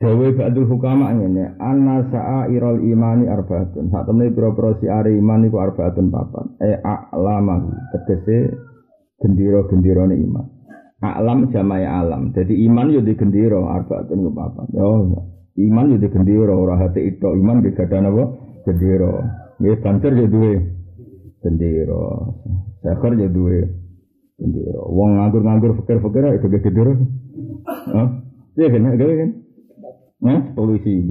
Dewi ba'dul hukama ini Anna irol imani arbaatun Saat temen pira-pira ari iman iku arbaatun papat E a'lama Tegese gendiro-gendiro iman A'lam jamai alam Jadi iman yo di gendiro arbaatun ku papat Oh Iman yo di gendiro Ora hati itu Iman di gadan apa Gendiro Ya banter yo duwe Gendiro Sekar yo duwe Gendiro Wong nganggur-nganggur fikir-fikir itu gendiro Hah? Iya kan? Iya kan? Nah, polisi.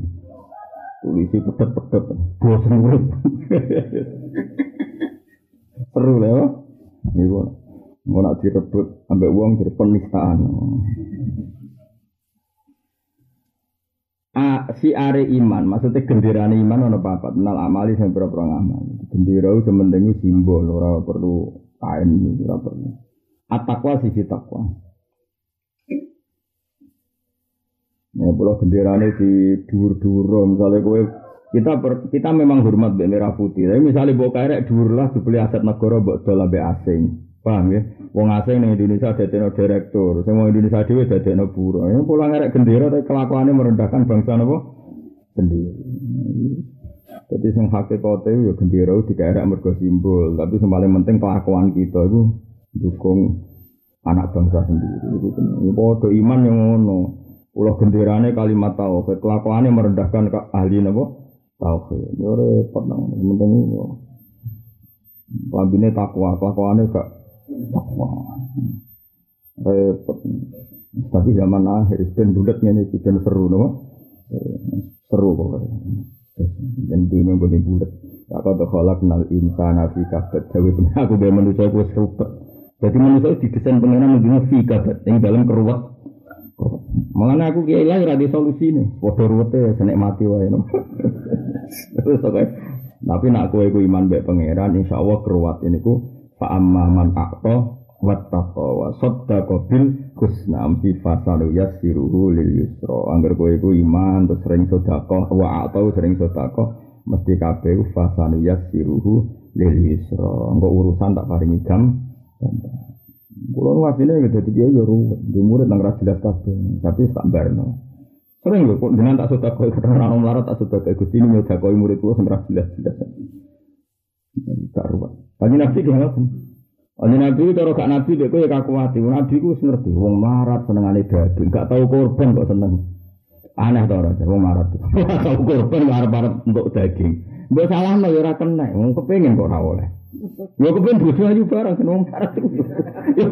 Polisi pedet-pedet. Bosan urip. Seru ya. Iku mau nak direbut ambek uang jadi penistaan. A, si are iman, maksudnya gendirane iman ono papat, menal amali sing pira-pira ngamal. Gendera itu penting simbol, ora perlu kain, ora perlu. At-taqwa sisi takwa. Ya pulau benderane di dur-dur misalnya kowe kita per, kita memang hormat be merah putih. Tapi misalnya bawa kayak dur lah dibeli aset negara buat dolar be asing. Paham ya? Wong asing ning Indonesia dadekno direktur, sing wong Indonesia dhewe dadekno buruh. Ya pulau ngerek gendera tapi kelakuannya merendahkan bangsa napa? Sendiri. Jadi sing hakikate ya gendera dikerek mergo simbol, tapi sing paling penting kelakuan kita itu dukung anak bangsa sendiri. Itu kan padha iman yang ngono. Pulau genderane kalimat tauhid, kelakuannya merendahkan ke ahli nabo tauhid. Ya repot nang penting yo. Lambine takwa, kelakuannya gak takwa. Repot. Tapi zaman akhir ben bulat ngene iki seru napa? Seru pokoknya. Dan minggu ini bulat. Aku tuh kolak nal insana fi kabet. Jawa aku biar manusia aku seru. Jadi manusia didesain pengenan menjadi fi kabet. Yang dalam keruat Mengenai aku kiai lah ada solusi nih. Waduh ruwete senek mati wae. Terus. Tapi nak iku iman mbek pangeran insyaallah keruat ini ku fa amma man aqta wattaqa wa saddaqa bil husna amsi fasalu yasiruhu lil yusra. Angger kowe iku iman terus sering sedekah wa atau sering sedekah mesti kabeh fasalu yasiruhu lil yusra. Engko urusan tak paringi gam. Kulo gitu dadi kiai yo ruwet, di murid nang ra jelas kabeh, tapi tak barno. Sering lho kok dengan tak koi ketemu orang melarat tak koi gusti ini koi murid tua sembrah jelas jelas. Tak ruwet. Kaji nabi dia ngapain? Kaji nabi itu kalau gak nabi dia koi kaku hati. Nabi ku ngerti. Wong melarat senengane daging, gak tahu korban kok seneng. Aneh tau ora, wong melarat. Tahu korban harap-harap untuk daging. Mbok salah no ya kena, wong kepengin kok ora oleh. Ya kepen bojo ayu barang kan wong marah. Ya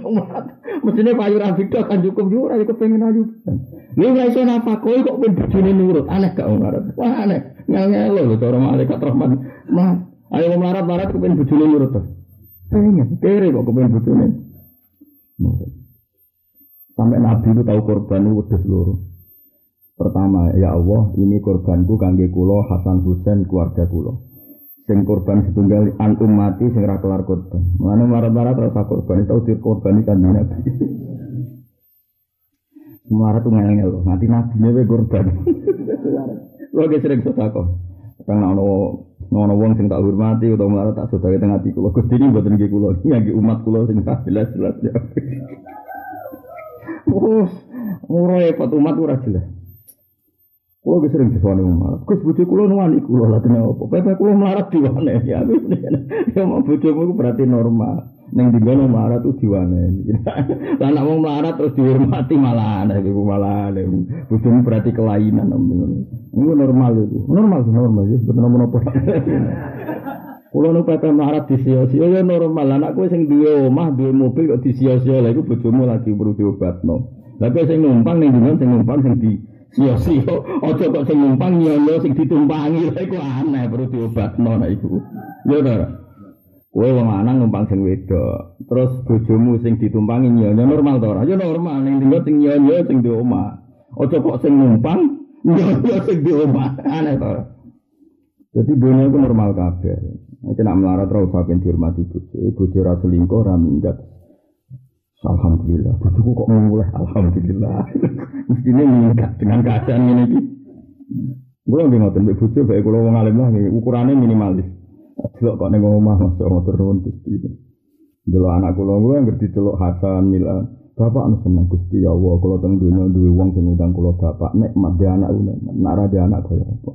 wong marah. Mestine payu ra beda kan cukup yo ora kepengen ayu. Lu ora iso napa kowe kok ben bojone nurut. Aneh gak wong marah. Wah aneh. Ngel-ngel lho cara malaikat rahmat. Mah, ayo wong marah marah kepen bojone nurut to. Pengen, kere kok kepen bojone. Sampai Nabi itu tahu korban itu wedhus loro. Pertama, ya Allah, ini korbanku kangge kulo Hasan Husain keluarga kulo sing korban setunggal an mati sing ra kelar korban. Mulane marah-marah terus korban itu dir korban kan Nabi. Marah tuh ngel loh, nanti nabi korban. Lo sering sotako. Karena ono ono wong sing tak hormati atau marah tak sotako tengah hati kulo. Gusti ini buat nggih kulo, nggih umat kulo sing tak jelas jelas ya. Oh, ora repot umat ora jelas. Kulo wis sering disone marat. Gus bojo kulo nuwani kulo lha dene opo? Pepe kulo melarat diwane ya. Ya mau bojomu berarti normal. Ning dinggono marat tuh diwane. Lah nek wong melarat terus dihormati malah aneh iku malah aneh. Bojomu berarti kelainan ngono. Iku normal itu. Normal normal ya betul nopo Kulo nu pepe melarat disio-sio ya normal. Lah anak kowe sing duwe omah, duwe mobil kok disio-sio lha iku bojomu lagi perlu diobatno. Lah kowe sing numpang ning dinggon sing numpang sing di Sio-sio, ojo kok sing numpang nyono sing ditumpangi lha iku aneh perlu diobatno nek iku. Yo ta. Kowe wong lanang numpang sing wedok, terus bojomu sing ditumpangi nyono normal ta ora? Yo normal ning dinggo sing nyono sing di omah. Ojo kok sing numpang nyono sing di omah. Aneh ora? Jadi dunia itu normal kabeh. Nek nak melarat ora usah dihormati bojo. Bojo ra selingkuh ra minggat. Alhamdulillah, bujuku kok mulai Alhamdulillah. Mestinya meningkat dengan keadaan ini. Gue nggak ngotot mbek bojo baik kalau wong alim lah ukurannya minimalis. Delok kok ning omah masuk motor nuwun Gusti. Delok anak kula gue ngerti delok Hasan Milan. Bapak anu seneng Gusti ya Allah kula teng dunya duwe wong sing ngundang kula bapak nek mat dia anak nekmat nek ra anak kaya apa.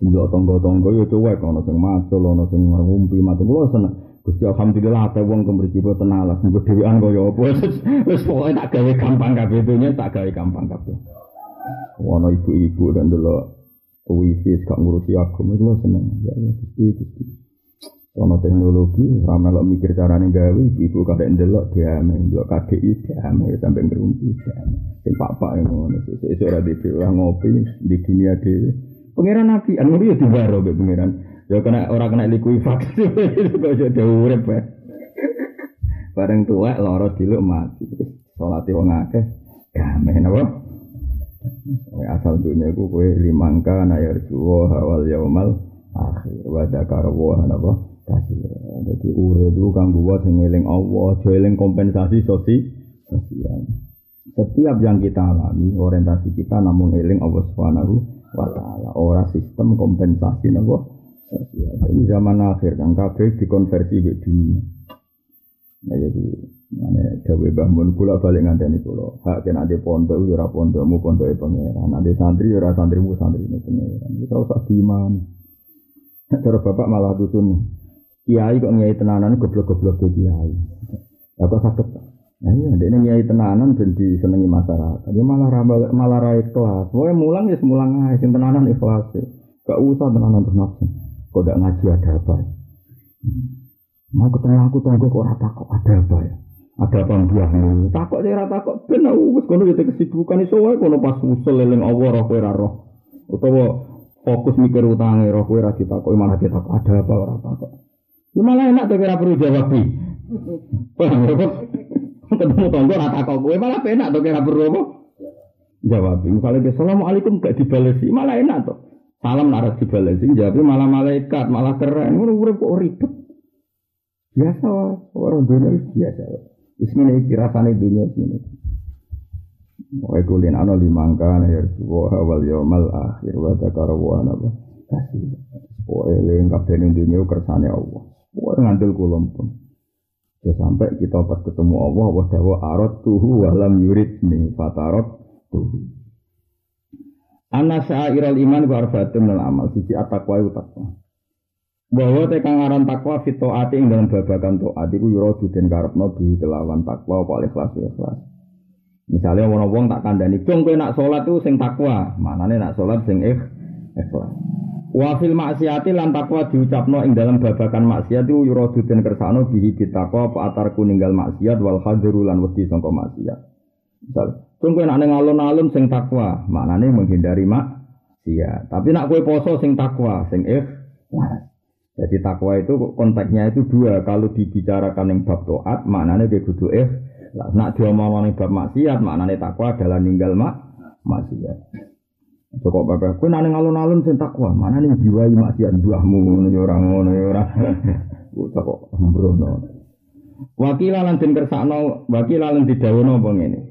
Delok tangga-tangga ya cuek ana sing macul ana sing ngumpi mati kula seneng. Gusti alhamdulillah ada wong kemriki boten alas nggo dhewean kaya apa. Wis pokoke tak gawe gampang kabeh dunya tak gawe gampang kabeh. Wana ibu-ibu dan delok wifi gak ngurusi aku itu seneng. Ya Gusti Gusti. Ono teknologi, ramelok mikir carane gawe, ibu kadek ndelok diame, ndelok KDI diame sampai ngerumpi diame. Sing pak-pak ngono, sesuk ora dhewe ngopi di dunia dhewe. Pangeran Nabi, anu ya dibaro be pangeran. Ya kena ora kena likuifaksi, kok iso urip bae. Bareng tuwek lara diluk mati. Salate wong akeh, gamen apa? Asal dunia ku kue limangka na yarjuwa hawal yaumal akhir wa dzakara wa napa kasih. Jadi urip itu kang gua sing eling Allah, aja kompensasi sosi sosial. Setiap yang kita alami, orientasi kita namun eling Allah Subhanahu wa taala. Ora sistem kompensasi napa sosial. Ini zaman akhir kan kabeh dikonversi ke dunia. Nah jadi Mana dawe bangun pula balik ngandani pulau. Hak kena di pondok, yura pondokmu pondoknya pangeran. Nanti santri yura santrimu santri ini pangeran. Itu usah diman. Cara bapak malah dusun. Kiai kok nyai tenanan goblok-goblok ke kiai. Apa sakit? Nah iya, dia nyai tenanan dan disenangi masyarakat. Dia malah ramal, malah rai kelas. Pokoknya mulang ya semulang aja. Sing tenanan ikhlas. Gak usah tenanan terus nafsu. Kok gak ngaji ada apa ya? Mau ketemu aku tunggu kok rata kok ada apa ya? ada apa buahmu takok saya rata kok ben wis kono ya kesibukan iso wae kono pas usul eling Allah roh kowe ra roh. Utawa fokus mikir utange roh kowe ra ditakoki malah ditakok. Ada apa ora takok? Ya malah enak tuh kira perlu jawab bi. Ketemu tonggo ra takok kowe malah enak tuh kira perlu apa? Jawab misalnya assalamualaikum gak dibalesi malah enak tuh salam naras dibalesi jawabnya malah malaikat malah keren. Ngono urip kok ribet biasa orang dunia biasa Ismine iki rasane dunia sini. Wa kulin ana limangka ya wa wal yaumal akhir wa dzakara wa napa kasih. Pokoke eling kabeh ning dunia kersane Allah. Pokoke ngandel kula pun. Ya sampai kita pas ketemu Allah wa dawa arat tuhu wa lam yuridni fatarat tuhu. Ana syairul iman wa arbatun amal siji at-taqwa wa bahwa tekang aran takwa fito ati ing dalam babakan toat iku yura duden karepno bi kelawan takwa apa ikhlas ikhlas. Misalnya wong wong tak kandani, "Cung kowe nak salat itu sing takwa." Manane nak salat sing ikhlas. Wa fil maksiati lan takwa diucapno ing dalam babakan maksiat iku yura duden kersano bihi bitakwa apa atarku ninggal maksiat wal hadru lan wedi sangka maksiat. Misal, "Cung kowe nak ning alun-alun sing takwa." Manane menghindari maksiat. Tapi nak kowe poso sing takwa, sing ikhlas. Jadi takwa itu konteksnya itu dua. Kalau dibicarakan yang bab toat, maknanya dia kudu eh. Nak dia mau yang bab maksiat, maknanya takwa adalah ninggal mak maksiat. Cukup bapak, kue nane alun-alun sing takwa, mana nih jiwai maksiat buahmu, nih orang ngono orang. Cukup sembrono. Wakilan den kersakno, wakilan didawono apa ngene.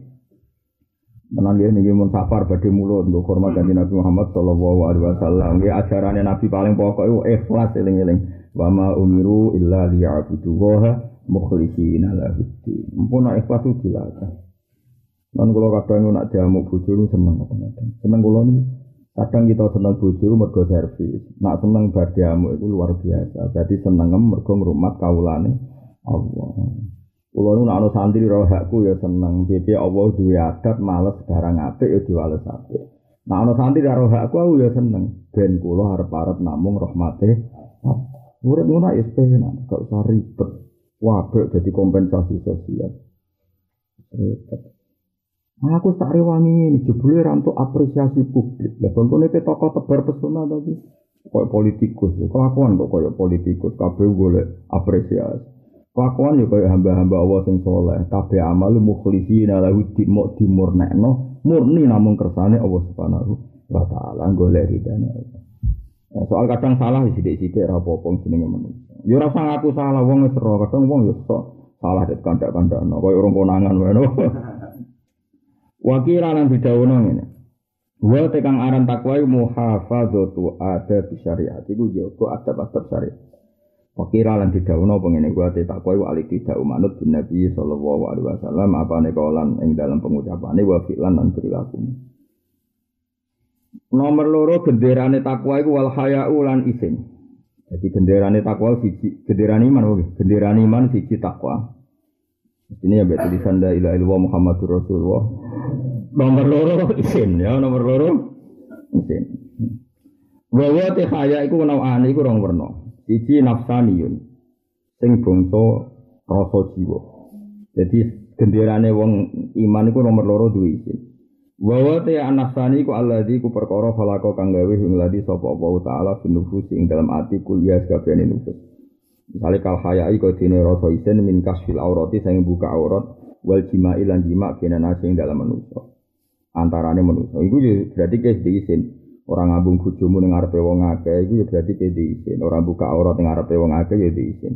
Tenan dia nih mun safar badhe mulut untuk hormat kanjeng Nabi Muhammad sallallahu alaihi wasallam. Nggih ajarannya Nabi paling pokok itu ikhlas eling-eling. Wa ma umiru illa liya'budu wa mukhlishina lahu. Mumpun ikhlas itu dilakukan. Lan kula kadang nak diamuk bojo seneng kadang-kadang. Seneng kula niku kadang kita seneng bojo mergo servis. Nak seneng bar diamuk itu luar biasa. Jadi seneng mergo ngrumat kawulane Allah. Kulo nu ana santri roh hakku ya seneng. Dadi Allah duwe adat males barang apik ya diwales apik. Nah ana santri roh hakku aku ya seneng. Ben kula arep-arep namung rahmate. Urip ngono ya penak, gak usah ribet. Wabek jadi kompensasi sosial. Ribet. Nah, aku tak rewangi ini, jebule rantuk apresiasi publik. Lah bangkone ke tokoh tebar pesona tadi. Kayak politikus, kelakuan kok kayak politikus, kabeh golek apresiasi. Kelakuan ya kaya hamba-hamba Allah sing soleh. Kabeh amal mukhlisina lahu dimok dimurnekno murni namun kersane Allah Subhanahu wa taala golek ridane Allah. Nah, soal kadang salah di sidik-sidik ra apa-apa jenenge manusia. Ya ora usah ngaku salah wong wis ora kadang wong ya sok salah det kandak-kandakno kaya urung konangan wae no. Wakira lan didhawuhno ngene. Wa tekang aran takwa iku muhafadzatu adab syariat iku jaga adab-adab syariat. Wakira lan didhawuhna pengene gua te takwa iku alik tidak umanut bin Nabi sallallahu alaihi wasallam apane kaulan ing dalam pengucapane wa fi'lan lan perilaku. Nomor loro genderane takwa iku wal haya'u lan isin. Jadi genderane takwa siji, genderane iman oke, genderane iman siji takwa. Ini ya betul tulisan la ilaha illallah Muhammadur Rasulullah. Nomor loro isin ya, nomor loro isin. Wa te haya iku nawane iku rong werna. Siji nafsaniyun. Sing bangsa rasa jiwa. Jadi genderane wong iman iku nomor loro duwe isin. Wa te anafsani iku alladzi ku perkara falako kang gawe ing ladi sapa Allah taala finufus ing dalam ati kuliah kabehane nufus. Misalnya kal hayai kau dini rasa isen min kasfil aurati saya buka aurat wal jima ilan jima kena nasi yang dalam manusia antarane manusia. Iku ya berarti kayak diisin. Orang ngabung bojomu ning ngarepe wong akeh iku ya berarti kayak diisin. Orang buka aurat ning ngarepe wong akeh ya diisin.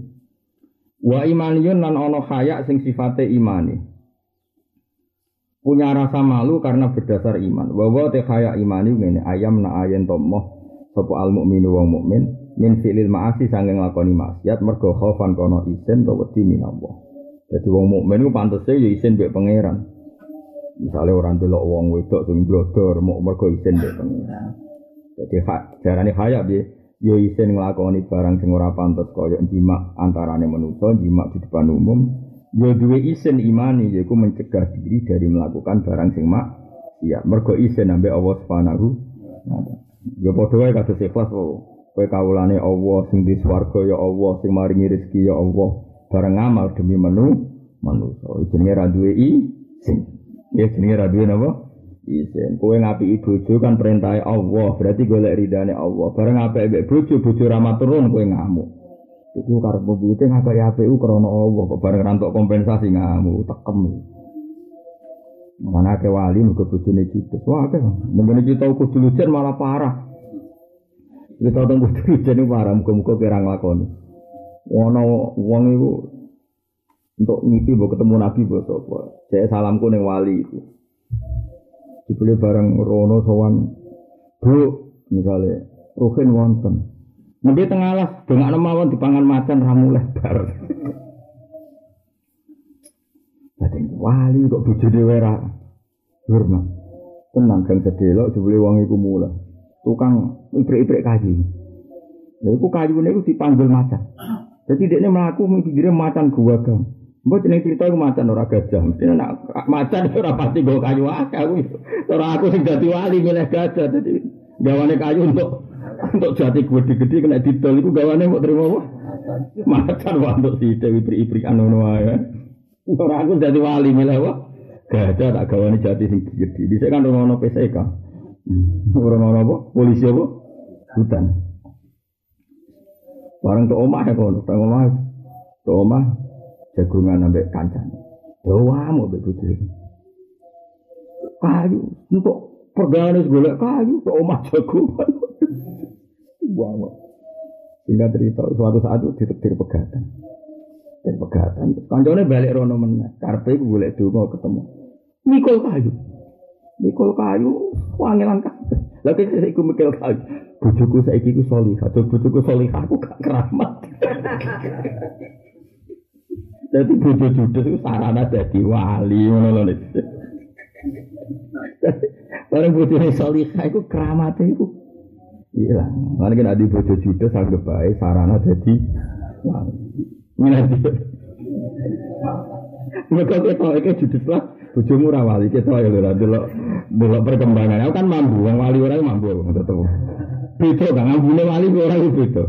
Wa imaniyun lan ono hayak sing sifate imani. Punya rasa malu karena berdasar iman. Wa wa te hayak imani ngene ayam na ayen tomoh sapa al mukminu wong mukmin min filil maasi sanging lakoni maksiat mergo khaufan kono isin to wedi minallah. Jadi wong mukmin ku pantese ya isin mbek pangeran. Misalnya orang delok wong wedok sing blodor mau mergo isin mbek pengiran. Jadi jarane hayat dia yo isin nglakoni barang sing ora pantes kaya jimak antarane manusa, jimak di depan umum. Yo duwe isin imani yaiku mencegah diri dari melakukan barang sing mak ya mergo isin ambek Allah Subhanahu wa Yo padha wae kados ikhlas kowe kawulane Allah sing di swarga ya Allah sing maringi rezeki ya Allah. Barang amal demi menu manusa jenenge ra duwe isin Ya jenenge ra duwe napa? Isin. Kowe ngapi bojo kan perintah Allah, berarti golek ridane Allah. Bareng apik mbek bojo, bojo ra maturun kowe ngamuk. Iku karep piye ngakak APU krana Allah, kok bareng rantok kompensasi ngamuk, tekem. Mana ke wali muga bojone judes. Wah, akeh. Mendene kita kudu lujen malah parah. Kita tunggu kudu lujen parah, muga-muga kira nglakoni. Ono wong iku untuk ngipi mau ketemu Nabi buat apa? Saya salamku neng wali itu. Dibeli bareng Rono sowan Bu misalnya Ruhin wonten. Nanti tengah lah nama di dipangan macan ramu lebar. Jadi wali kok bujuk dewe ra Burma. Tenang kan sedelok dibeli wong iku mula. Tukang ibrik-ibrik kayu. Lha iku kayu niku dipanggil macan. Jadi dia melaku mikirnya macan gua kan. Mbok jeneng cerita iku macan ora gajah. Mesti nak macan ora pasti go kayu akeh aku. Ora aku sing dadi wali milih gajah dadi gawane kayu untuk untuk jati gede-gede kena didol iku gawane mau terima apa? Macan wae untuk si Dewi Pri-Pri anu wae. Ora aku dadi wali milih apa? Gajah tak gawane jati sing gede. Dhisik kan ono PSK. Ora ono apa? Polisi apa? Hutan. Barang ke omah ya kono, ke omah. Ke omah jagungan ambek kancane. Dawa mau mbek bojone. Kayu untuk pergane golek kayu ke omah jagungan. Wah, Sehingga cerita suatu saat itu ditetir pegatan. Dan pegatan. Kancane balik rono meneh. Karpe golek donga ketemu. Mikul kayu. Mikul kayu wangilan kabeh. Lagi saya ikut mikul kayu. Bojoku saiki ku salihah. Bojoku salihah aku gak keramat. Jadi bojo judes itu sarana jadi wali ngono lho. Bareng bojo salihah iku kramate iku Iya, mana kan adi bojo judes anggap baik sarana jadi wali. Nanti. Mereka kita itu judes lah, bojomu ra wali kita ya lho delok delok perkembangan. Aku kan mampu, wong wali orang mampu tetep. Beda kan wali orang itu beda.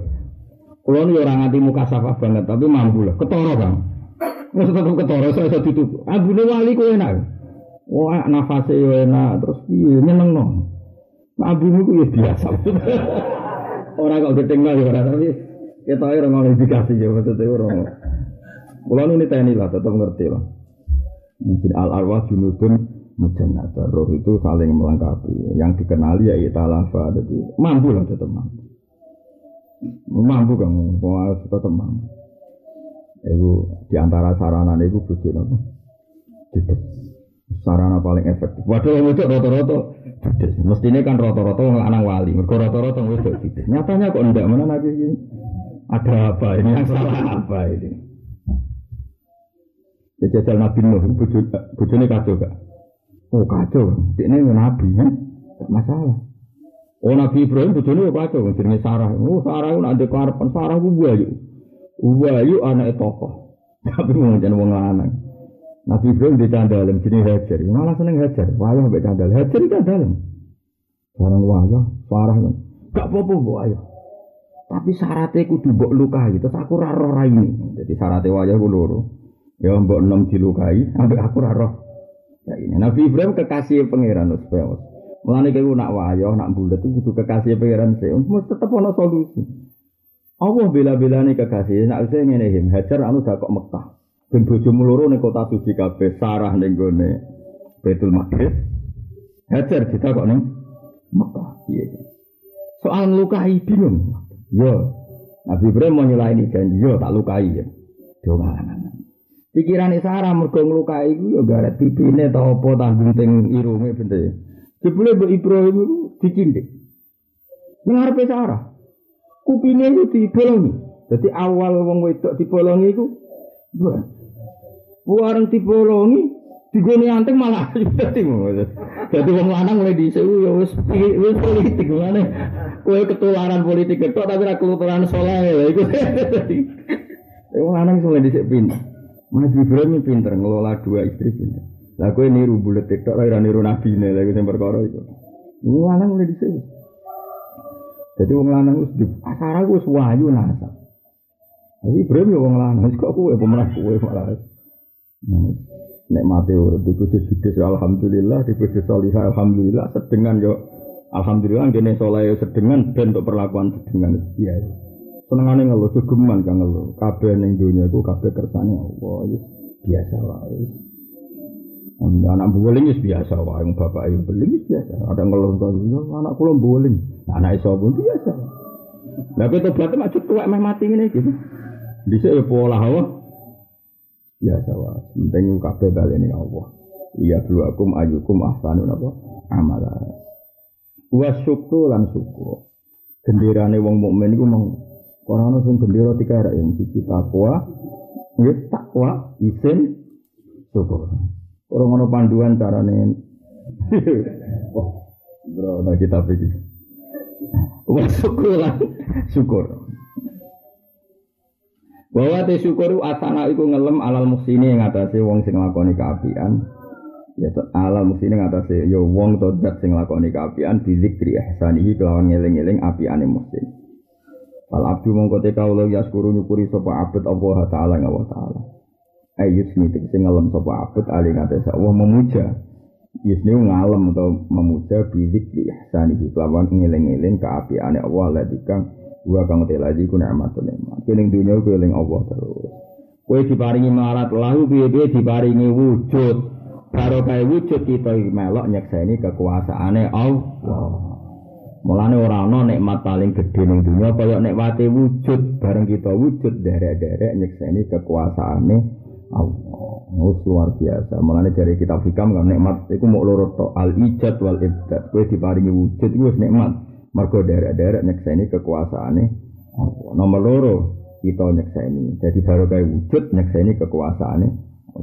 Kulo orang ngati muka safah banget, tapi mampu lah. Ketoro kan. Wes tetep ketara saya dituku. Abune wali ku enak. Wah, nafase yo enak, terus piye nyenengno. Abune ku ya biasa. Ora kok gedeng lah ora tapi kita ora ngono indikasi ya maksudnya ora. Kula nu tani lah tetep ngerti lah. Mungkin al arwah junudun mujannata. Roh itu saling melengkapi. Yang dikenali ya italafa. Jadi mampu lah tetap mampu. Mampu kan, tetap mampu. Iku di antara sarana bojo napa? Judes. sarana paling efektif. Waduh wong wedok rata-rata judes. Mestine kan rata-rata wong lanang wali. Mergo rata-rata wong wedok. Nyatanya kok ndak mana nabi ini? Ada apa ini yang salah apa ini? Ya jajal Nabi Nuh, bojone kacau gak? Oh kacau, ini Nabi ya, gak masalah. Oh Nabi Ibrahim bojone kacau, jenenge Sarah. Oh Sarah nak ndek karepan Sarah ku wayu. Wayu anak tokoh. Tapi mau jadi wong lanang. Nabi Ibrahim di candalem jenis Hajar. Malah seneng Hajar. Wayah mbek candal. Hajar di candalem. Barang wayah, Sarah kan. Gak apa-apa mbok. Tapi syaratnya kudu mbok lukai. Terus aku ra roh ini. Jadi syaratnya wayah ku loro. Ya mbok enom dilukai, ambek aku ra roh. Ya ini Nabi Ibrahim kekasih pangeran supaya Mulane kowe nak wayah, nak bulat itu kudu kekasih pangeran sih. Mesti tetep ana solusi. Allah bela-belane kekasih, nak usah ngene him, Hajar anu dak kok Mekah. Ben bojomu loro ning kota suci kabeh, Sarah ning gone Baitul Maqdis. Hajar kok ning Mekah. Iya. Soal lukai bingung. Yo. Nabi Ibrahim mau nyelaini janji, yo tak lukai ya. Donganan. Pikiran Sarah mergo nglukai iku yo garet pipine ta apa tanggung teng irunge bente. Jebule Mbak Ibrahim itu dicindik. Mengarepe Sarah. Kupine itu dibolongi. Jadi awal wong wedok dibolongi itu Buareng dibolongi, digone anteng malah dadi Dadi wong lanang mulai dhisik ya wis wis politik mana. Kowe ketularan politik ketok tapi ra ketularan saleh lha iku. Wong lanang mulai dhisik pinter. Mas Ibrahim pinter ngelola dua istri pinter. Lah kowe niru bulet TikTok ora niru nabine lha iku sing perkara iku. Wong lanang mulai dhisik. Jadi wong lanang wis di asara wis wayu nasa. Tapi Ibrahim ya wong lanang kok kowe pemenang kowe malah. Nek mati urip di bojo judes alhamdulillah, di bojo salihah alhamdulillah, sedengan yo alhamdulillah kene saleh sedengan ben untuk perlakuan sedengan biasa. Senengane ngeluh gegeman kang ngeluh. Kabeh ning donya iku kabeh kersane Allah. Biasa wae. Anak bowling itu biasa, wah yang bapak yang beli itu biasa. Ada ngeluh ya, anak kulo bowling, nah, anak iso pun biasa. Nah kita berarti macet tua emang mati ini gitu. Bisa ya pola hawa biasa wah. Penting kabeh balik ini Allah. Lihat dulu akum ayukum ahsanun apa amala. Wa syukur lan syukur. Gendirane wong mukmin iku mau orang sing gendera tiga yang siji takwa, nggih takwa, isin, syukur. Orang ono panduan carane. oh, bro, nah kita pikir. Wah syukur lah, syukur. Bahwa te syukur asana iku ngelem alal muksini yang atasnya wong sing lakoni keapian. Ya alal muksini yang atasnya ya wong to dat sing lakoni keapian bizikri ihsanihi kelawan ngeling-eling apiane muksin. Fal abdu mongko te kawula yaskuru nyukuri sapa abet Allah taala Allah taala. Ayus nitik sing ngalem sapa abet ali ngates Allah memuja. Yusni ngalem atau memuja bidik di ihsanihi kelawan ngeling-eling keapiane Allah ladika wa kang teladi ku nikmatun nikmat keling dunya ku eling Allah terus. Kowe diparingi marat lahu piye-piye diparingi wujud. Karo kae wujud kita melok nyekseni kekuasaane Allah. Mulane ora ana nikmat paling gedhe ning dunya kaya nikmate wujud. Bareng kita wujud derek-derek nyekseni kekuasaane Allah. Oh, luar biasa. Mulane dari kitab hikam kan nikmat iku mau loro to al ijad wal ibdad. Kowe diparingi wujud wis nikmat. Mergo derek-derek nyekseni kekuasaane Allah. Nomor loro kita nyekseni. Jadi baru kayak wujud nyekseni kekuasaane.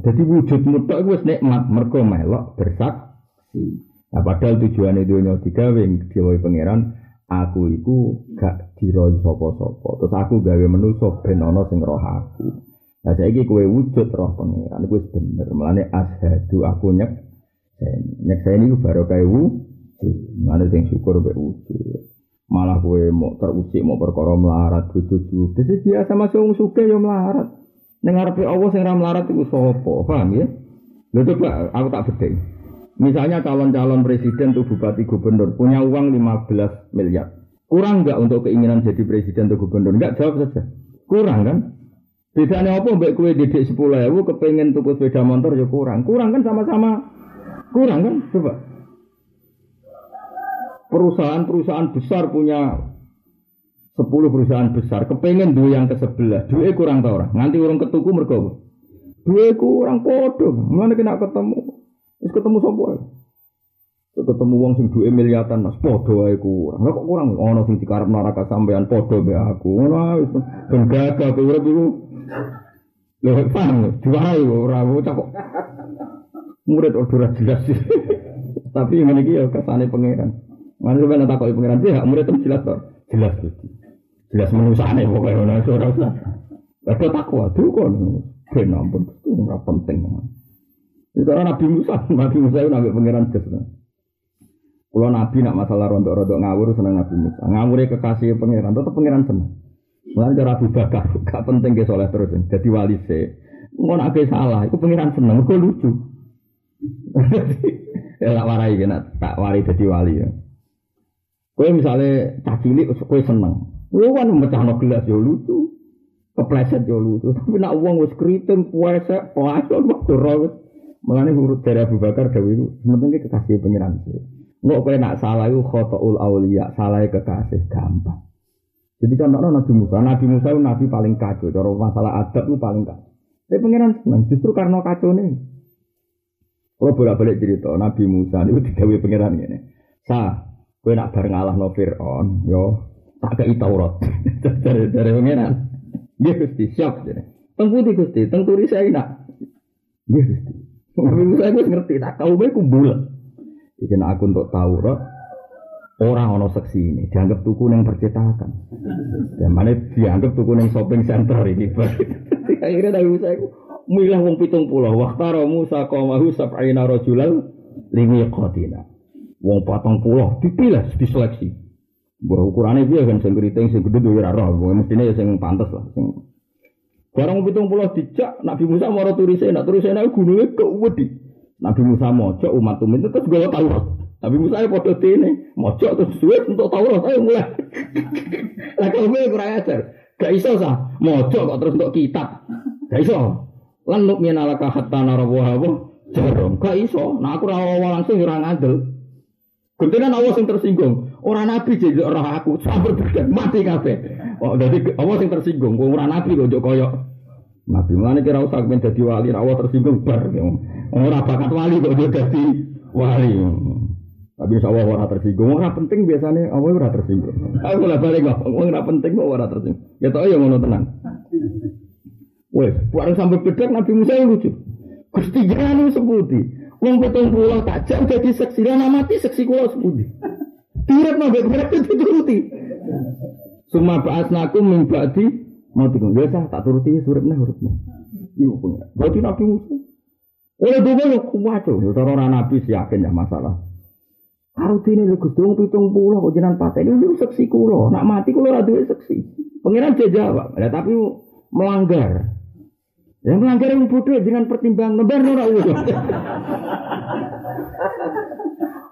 Jadi wujud mutlak iku wis nikmat mergo melok bersaksi. Nah, padahal tujuan itu nyawa digawe digawe pangeran aku iku gak diroi sapa-sapa. Terus aku gawe ben ana sing roh aku. Nah saya kue wujud roh pangeran, gue bener. Mulane ashadu aku nyek, nyek saya ini baru kayak wujud. Mulane sing syukur be wujud. Malah gue mau terusik mau perkara melarat wujud wujud. Jadi biasa masuk wong suke yo melarat. Dengar pe Allah sing melarat itu sopo, paham ya? Lalu coba aku tak bedeng. Misalnya calon-calon presiden tuh bupati gubernur punya uang 15 miliar. Kurang nggak untuk keinginan jadi presiden atau gubernur? Enggak jawab saja. Kurang kan? Bedanya apa mbak kue didik sepuluh ewu kepengen tuku sepeda motor ya kurang. Kurang kan sama-sama kurang kan? Coba. Perusahaan-perusahaan besar punya sepuluh perusahaan besar kepengen dua yang ke sebelah dua kurang tau orang nganti orang ketuku mergo dua kurang podo mana kena ketemu Terus ketemu sapa? ketemu wong sing duwe miliatan mas padha wae kurang. Lah kok kurang ono sing dikarep neraka sampean padha be aku. Ngono ae ben gagah urip iku. Lho paham diwarai ora bocah kok. Murid ora jelas. Tapi ngene iki ya kesane pangeran. Mana sampeyan takoki pangeran dia murid itu jelas to. Jelas gitu. Jelas menusane pokoke ora ora usah. Lah takwa tuh kon. Ben ampun ora penting. Itu Nabi Musa, Nabi Musa itu nabi pangeran jelas. Kalau Nabi nak masalah rontok-rontok ngawur seneng Nabi Musa. Ngawure kekasih pangeran, tetap pangeran seneng. Mulai cara Abu Bakar, gak penting ke soleh terus. Jadi wali se. Mau nak salah, itu pangeran seneng, kok lucu. ya tak warai kan, tak warai jadi wali ya. Kue misalnya cacilik, kue seneng. Kue kan memecah no gelas ya lucu. Kepleset ya lucu. Tapi nak uang wis keriting, puasa, puasa, waktu rawat. Mengenai huruf dari Abu Bakar, Dawi itu, sementing kekasih pangeran sih. Nggak kowe nak salah itu khotoul aulia, salah kekasih gampang. Jadi kan Nabi Musa, Nabi Musa itu Nabi paling kacau. Cara masalah adab itu paling kacau. Tapi pengiran senang, justru karena kacau nih. Kalau bolak balik cerita, Nabi Musa itu digawe pengiran ini. Sa, kowe nak bareng Allah no Fir'aun, yo tak kei Taurat. dari dari pengiran. Dia gusti siap jadi. Tengkuti gusti, tengkuri saya nak. Dia gusti. Nabi Musa itu ngerti, tak kau baik kumbulan. Iki aku untuk Taurat orang ono seksi ini dianggap tuku yang percetakan. Dan mana dianggap tuku yang shopping center ini. Akhirnya dari Musa itu milah wong pitung pulau. Waktara Musa kaumahu sab'ina rojulal limi kotina. Wong patong pulau dipilih diseleksi. Bahwa ukurannya dia kan sing keriting sing gede duwe ora roh. Mestine ya sing pantes lah sing Barang pitung pulau dijak Nabi Musa mau turise nak turise nak gunungnya kewedi. Nabi Musa mojo umat umat itu terus gue Taurat. Nabi Musa ya podo ini mojo terus suwe untuk Taurat ayo mulai. Lah kalau gue kurang ajar, gak iso sah mojo kok terus untuk kitab, gak iso. Lan nuk minalaka hatta narabuha apa? Jarong, gak iso. Nah aku rawa langsung orang adil. Gentenan awas yang tersinggung. Orang nabi jadi orang aku sampai berdebat mati kafe. Oh, jadi awas yang tersinggung. Orang nabi kok koyok. Nabi mana kira usah ben dadi wali, rawat tersinggung bar. Ora bakat wali kok dadi wali. Tapi insya Allah orang tersinggung. Orang penting biasanya Allah ora tersinggung. Aku lah balik kok. Orang penting kok orang tersinggung. Ya tau ya ngono tenang. Wes, bareng sampai bedek Nabi Musa yang lucu. Gusti jangan sebuti. Wong petong pulau tak jam jadi seksi lan mati seksi kulo sebuti. Tirap nabi berarti dituruti. Suma ba'asnakum min ba'di Mau tiga biasa tak turuti surat nih huruf nih. Ibu punya. Berarti Nabi Musa. Oleh dua lo kuat tuh. Orang Nabi sih yakin ya masalah. Ini lu gus pitung pulau kok jenang patah ini lu seksi kulo. Nak mati kulo radu seksi. Pengiran dia jawab. Ya, tapi melanggar. Yang melanggar yang bodoh jangan pertimbang. Nebar ora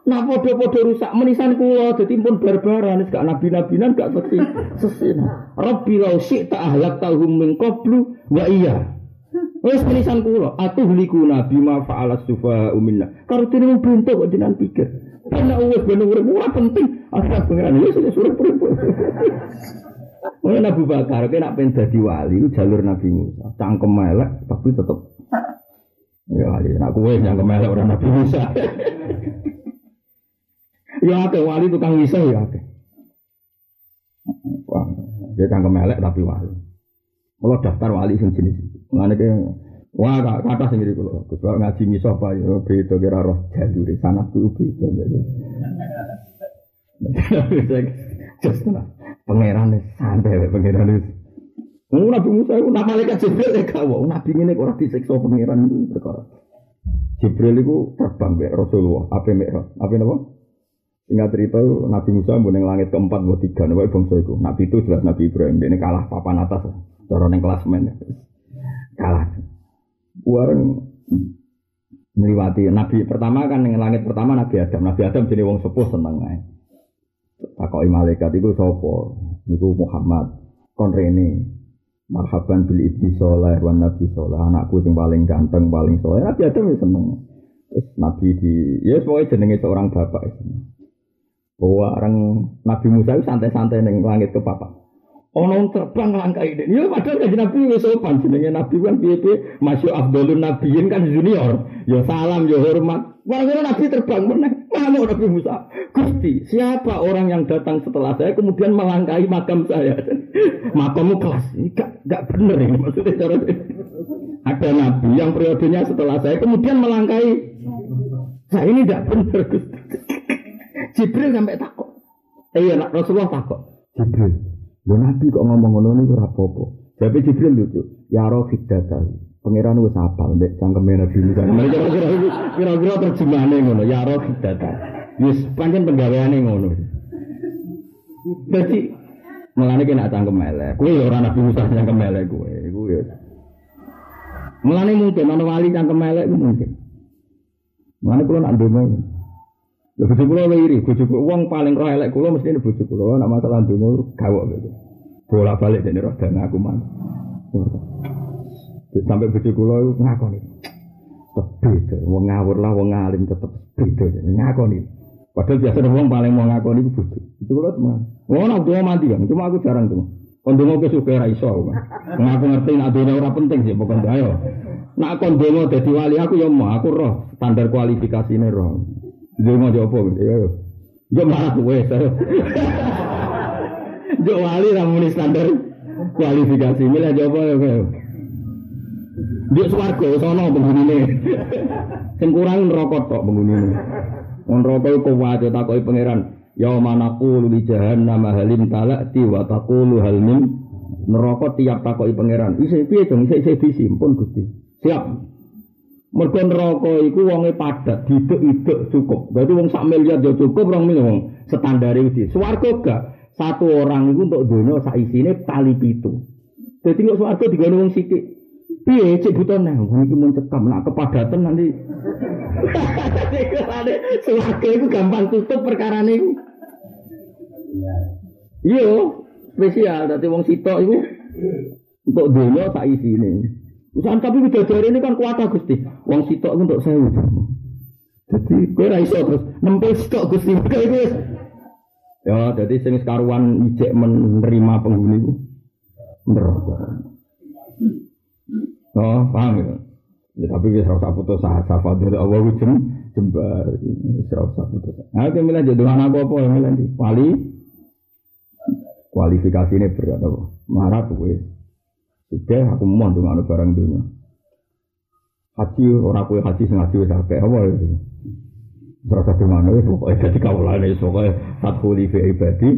Nah podo-podo rusak menisan kulo jadi pun barbaran gak nabi-nabinan gak seksi sesin. Rabbi lau tak ahlak tahum min wa iya. Wes menisan kulo aku huliku nabi ma fa'ala sufa uminna. Karo tini bentuk kok jenengan pikir. Karena uwes bener urip ora penting. Akhirnya pengiran ya sudah suruh pun. Mungkin Abu Bakar, kena pengen jadi wali, jalur Nabi Musa. Cangkem melek, tapi tetap. Ya wali, nak kue yang kemelek orang Nabi Musa. Ya akeh wali tukang bisa ya akeh. Wah, dia cangkem melek tapi wali. Kalau daftar wali sing jenis itu. Mengenai Wah, kata sendiri kalau Gus ngaji miso apa ya beda kira roh jalur sana tuh beda gitu. Just nah, pangeran santai pangeran itu. Nabi Musa itu nama malaikat Jibril ya kau, Nabi ini orang disiksa pangeran itu perkara. Jibril itu terbang be Rasulullah, apa merah, apa nama? Singkat cerita Nabi Musa yang langit keempat buat tiga nabi bangsa itu. Nabi itu jelas Nabi Ibrahim. Ini kalah papan atas. Cara neng men kalah. Wareng meliwati Nabi pertama kan yang langit pertama Nabi Adam. Nabi Adam jadi wong sepuh seneng ae. Takoki malaikat itu sopo. Niku Muhammad. Kon rene. Marhaban bil ibdi soleh wan nabi soleh. Anakku yang paling ganteng, paling soleh. Nabi Adam ya seneng. Terus Nabi di, ya semuanya jenenge seorang bapak. Ya. Bahwa orang Nabi Musa itu santai-santai neng langit ke papa. Ono terbang langkah ini. Ya padahal kan Nabi wis sopan jenenge Nabi kan piye-piye Masya Abdulun Nabiyin kan junior. Ya salam ya hormat. Wah Nabi terbang meneh. Mau Nabi Musa. Gusti, siapa orang yang datang setelah saya kemudian melangkahi makam saya? Makammu kelas. Gak, gak bener ini maksudnya cara Ada Nabi yang periodenya setelah saya kemudian melangkahi. Saya ini tidak benar Gusti. Jibril sampai takut. Eh iya, Rasulullah takut. Jibril, Lho Nabi kok ngomong ngono niku ora apa-apa. Jadi Jibril lucu. Ya Rafiq datang. Pangeran wis apal ndek cangkeme Nabi Musa. Kira-kira terjemahane ngono. Ya Rafiq datang. Wis pancen penggaweane ngono. Dadi mulane kena cangkem elek. Kuwi ora Nabi Musa cangkem elek kuwi. Iku ya. Mulane mungkin ana wali cangkem elek mungkin. Mulane kula nak ndonga. Ya bojo kula wiri, bojo wong paling roh elek kula mesti bojo kula, nek masalah ndonga gawok gitu. Bola balik jadi roh dan aku man. Sampai bojo kula ngakoni. Beda, wong ngawur lah wong alim tetep beda ngakoni. Padahal biasa wong paling mau ngakoni itu bojo. Itu kula teman. Wong nak doa mati kan, cuma aku jarang tuh. Kondongo ke suka ra iso. Ngaku ngerti nak dunia ora penting sih pokoknya ayo. Nak kondongo dadi wali aku ya mau aku roh standar kualifikasine roh. Dia mau jawab apa? Ya, malah gue saya. Jo wali ramuni standar kualifikasi. Milih jawab apa ya? Dia swarga sono penghunine. Sing kurang neraka tok penghunine. Wong neraka iku wae takoki pangeran. Ya manaku li jahannam halim talati wa taqulu hal min neraka tiap takoki pangeran. Isih piye dong isih isih disimpun Gusti. Siap. Mergo neraka iku wonge padat, didek-idek cukup. Berarti wong sak miliar ya cukup, rong miliar standar iki. Swarga gak satu orang itu untuk dono sak isine kali pitu. Jadi kok swarga digone wong sithik. Piye cek buta nang wong iki mun cekam nak kepadatan nanti. Swarga itu gampang tutup perkara niku. Iya, spesial. Dadi wong sitok iku untuk dono sak isine. Usaha tapi bidadari ini kan kuat Gusti. Wong sitok untuk sewu. Jadi gue raiso terus nempel stok Gusti. Ya, jadi sing karuan ijek menerima penghuni itu. Neraka. Oh, paham ya? Ya tapi wis ora usah putus asa fadil Allah jem jembar wis ora usah putus. Nah, milih jodoh anak apa ya milih di kualifikasi ini berat apa? Marat wis. Sudah aku mau dengan barang dunia. Haji orang kue haji sing haji wis akeh apa itu. Berasa di mana wis pokoke dadi kawulane pokoke fathuli fi ibadi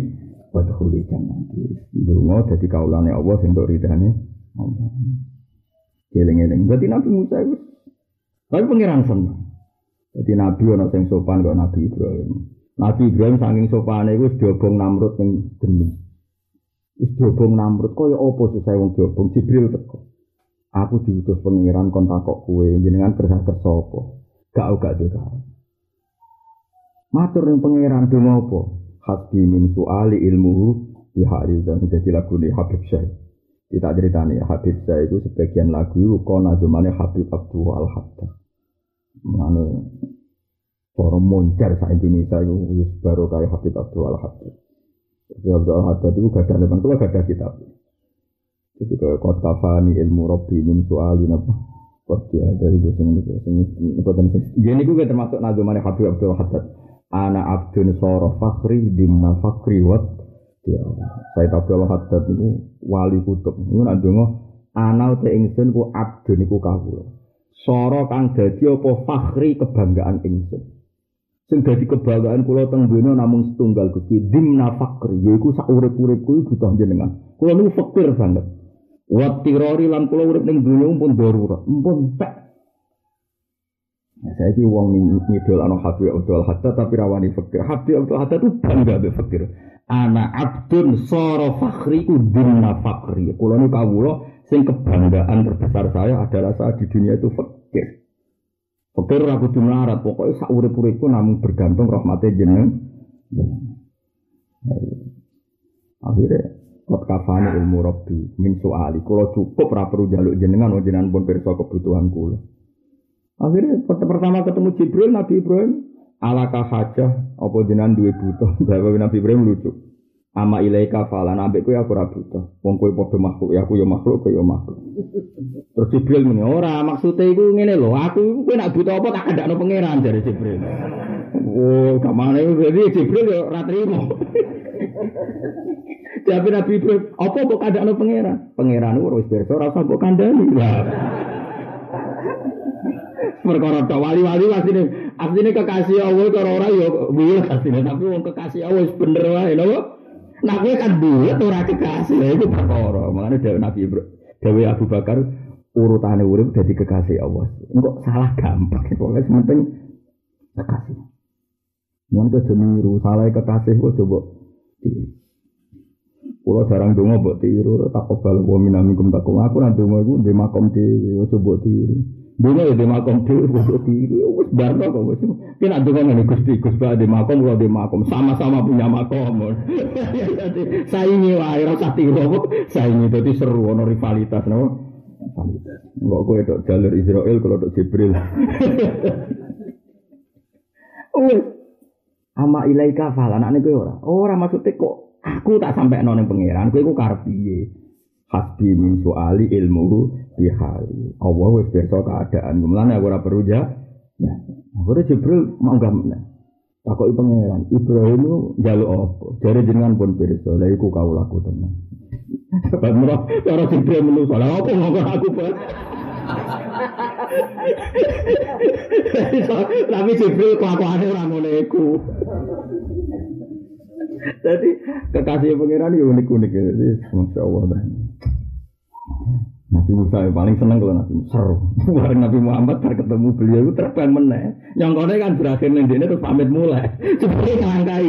wa dkhuli jannati. Dungo dadi kawulane Allah sing tok ridane Allah. Eling-eling. Berarti Nabi Musa itu tapi pengiran seneng. Jadi Nabi ana sing sopan kok Nabi Ibrahim. Nabi Ibrahim saking sopane iku diobong Namrud ning geni. Wis diobong Namrud kaya apa susah wong diobong Jibril teko. Aku diutus pengiran kon takok kowe jenengan kerja kerja apa? Gak gak deka. Matur ning pangeran do apa? Hasbi min suali ilmu di hari dan jadi lagu di Habib Syekh. Kita ceritanya ya Habib Syekh itu sebagian lagu kona zamane Habib Abdul Al Hatta. Mane para moncer sa Indonesia itu baru kayak Habib Abdul Al Hatta. Habib Abdul Hatta itu gak ada leman, itu gak ada kitab. Jadi kalau kot kafani ilmu robbi min suali napa. Kot dia dari sing niku sing niku sing. Jadi niku termasuk nazumane Habib Abdul Haddad. Ana abdun soro fakri dimna fakri wat. Ya, saya Abdul Haddad itu wali kutub. Niku nak donga ana te ingsun ku abdun niku kawula. Soro kang dadi apa fakri kebanggaan ingsun. Sing dadi kebanggaan kula teng donya namung setunggal Gusti dimna fakri yaiku sak urip-uripku butuh jenengan. Kula niku fakir banget. Wat tirori lan kula urip ning dunya pun darurat, pun tak. Nah, saya ki wong ngidol ana Habib Abdul Haddad tapi rawani fakir. Habib Abdul Haddad itu bangga be fakir. Ana abdun soro fakri udinna fakri. Kula nu kawula sing kebanggaan terbesar saya adalah saat di dunia itu fakir. Fakir ora kudu melarat, pokoke sak urip-uripku namung bergantung rahmate jeneng. Akhirnya Kot kafani ilmu robbi min soali. Kalau cukup perlu jaluk jenengan, oh jenengan pun perso kebutuhan kula. Akhirnya pertama ketemu Jibril, Nabi Ibrahim, alaka hajah, apa jenengan duwe butuh. Jawab Nabi Ibrahim lucu. Ama ilaika falan ambek kowe aku ora butuh. Wong kowe padha makhluk ya aku ya makhluk kowe ya makhluk. Terus Jibril muni ora maksude iku ngene lho, aku kowe nak butuh apa tak kendakno pangeran dari Jibril. Oh, kamane jadi Jibril ya ora trimo. Tapi Nabi Ibrahim, apa mbok kandakno pangeran? Pangeran ora wis pirsa ora usah mbok kandhani. Perkara tok wali-wali asline asline kekasih Allah karo ora ya bulat asline tapi wong kekasih Allah bener wae lho. Nah kowe kan bulat ora kekasih, lha iku perkara. Makane dhewe Nabi dhewe Abu Bakar urutane urip dadi kekasih Allah. Engko salah gampang. Pokoke penting kekasih. Mun aja niru salah kekasih kok coba Kulo jarang donga mbok tiru, tak kebal wa minamikum takum. Aku nang donga iku ndek makom dhewe, aja mbok tiru. Donga ya ndek makom dhewe, mbok tiru. Wis barno kok wis. Ki nak donga ngene Gusti, Gus Pak ndek makom kula ndek makom, sama-sama punya makom. Saingi wae ora usah tiru. Saingi dadi seru ono rivalitas napa? Rivalitas. Kok kowe tok jalur Israel kalau tok Jibril. Wis. Ama ilaika fal anakne kowe ora. Ora maksudnya kok Aku tak sampai noning pangeran, kowe iku karep piye? Hasbi min soali ilmu di hali. Allah wis pirsa keadaan. Mulane aku ora perlu ya. Ya. Akhirnya Jibril mau gak meneh. Takoki pangeran, Ibrahim itu jaluk apa? Dari jenengan pun pirsa, lha iku kaulaku tenan. Murah, cara Jibril menungso, lha apa ngomong aku, Pak? Tapi Jibril kelakuannya orang ngono. Jadi kekasih pangeran itu unik-unik ya. Masya Allah. Nabi Musa paling seneng kalau Nabi Musa seru. Bareng Nabi Muhammad bar ketemu beliau itu terbang meneh. Nyongkone kan berakhir ning dene terus pamit mulai. Seperti ngelangkai.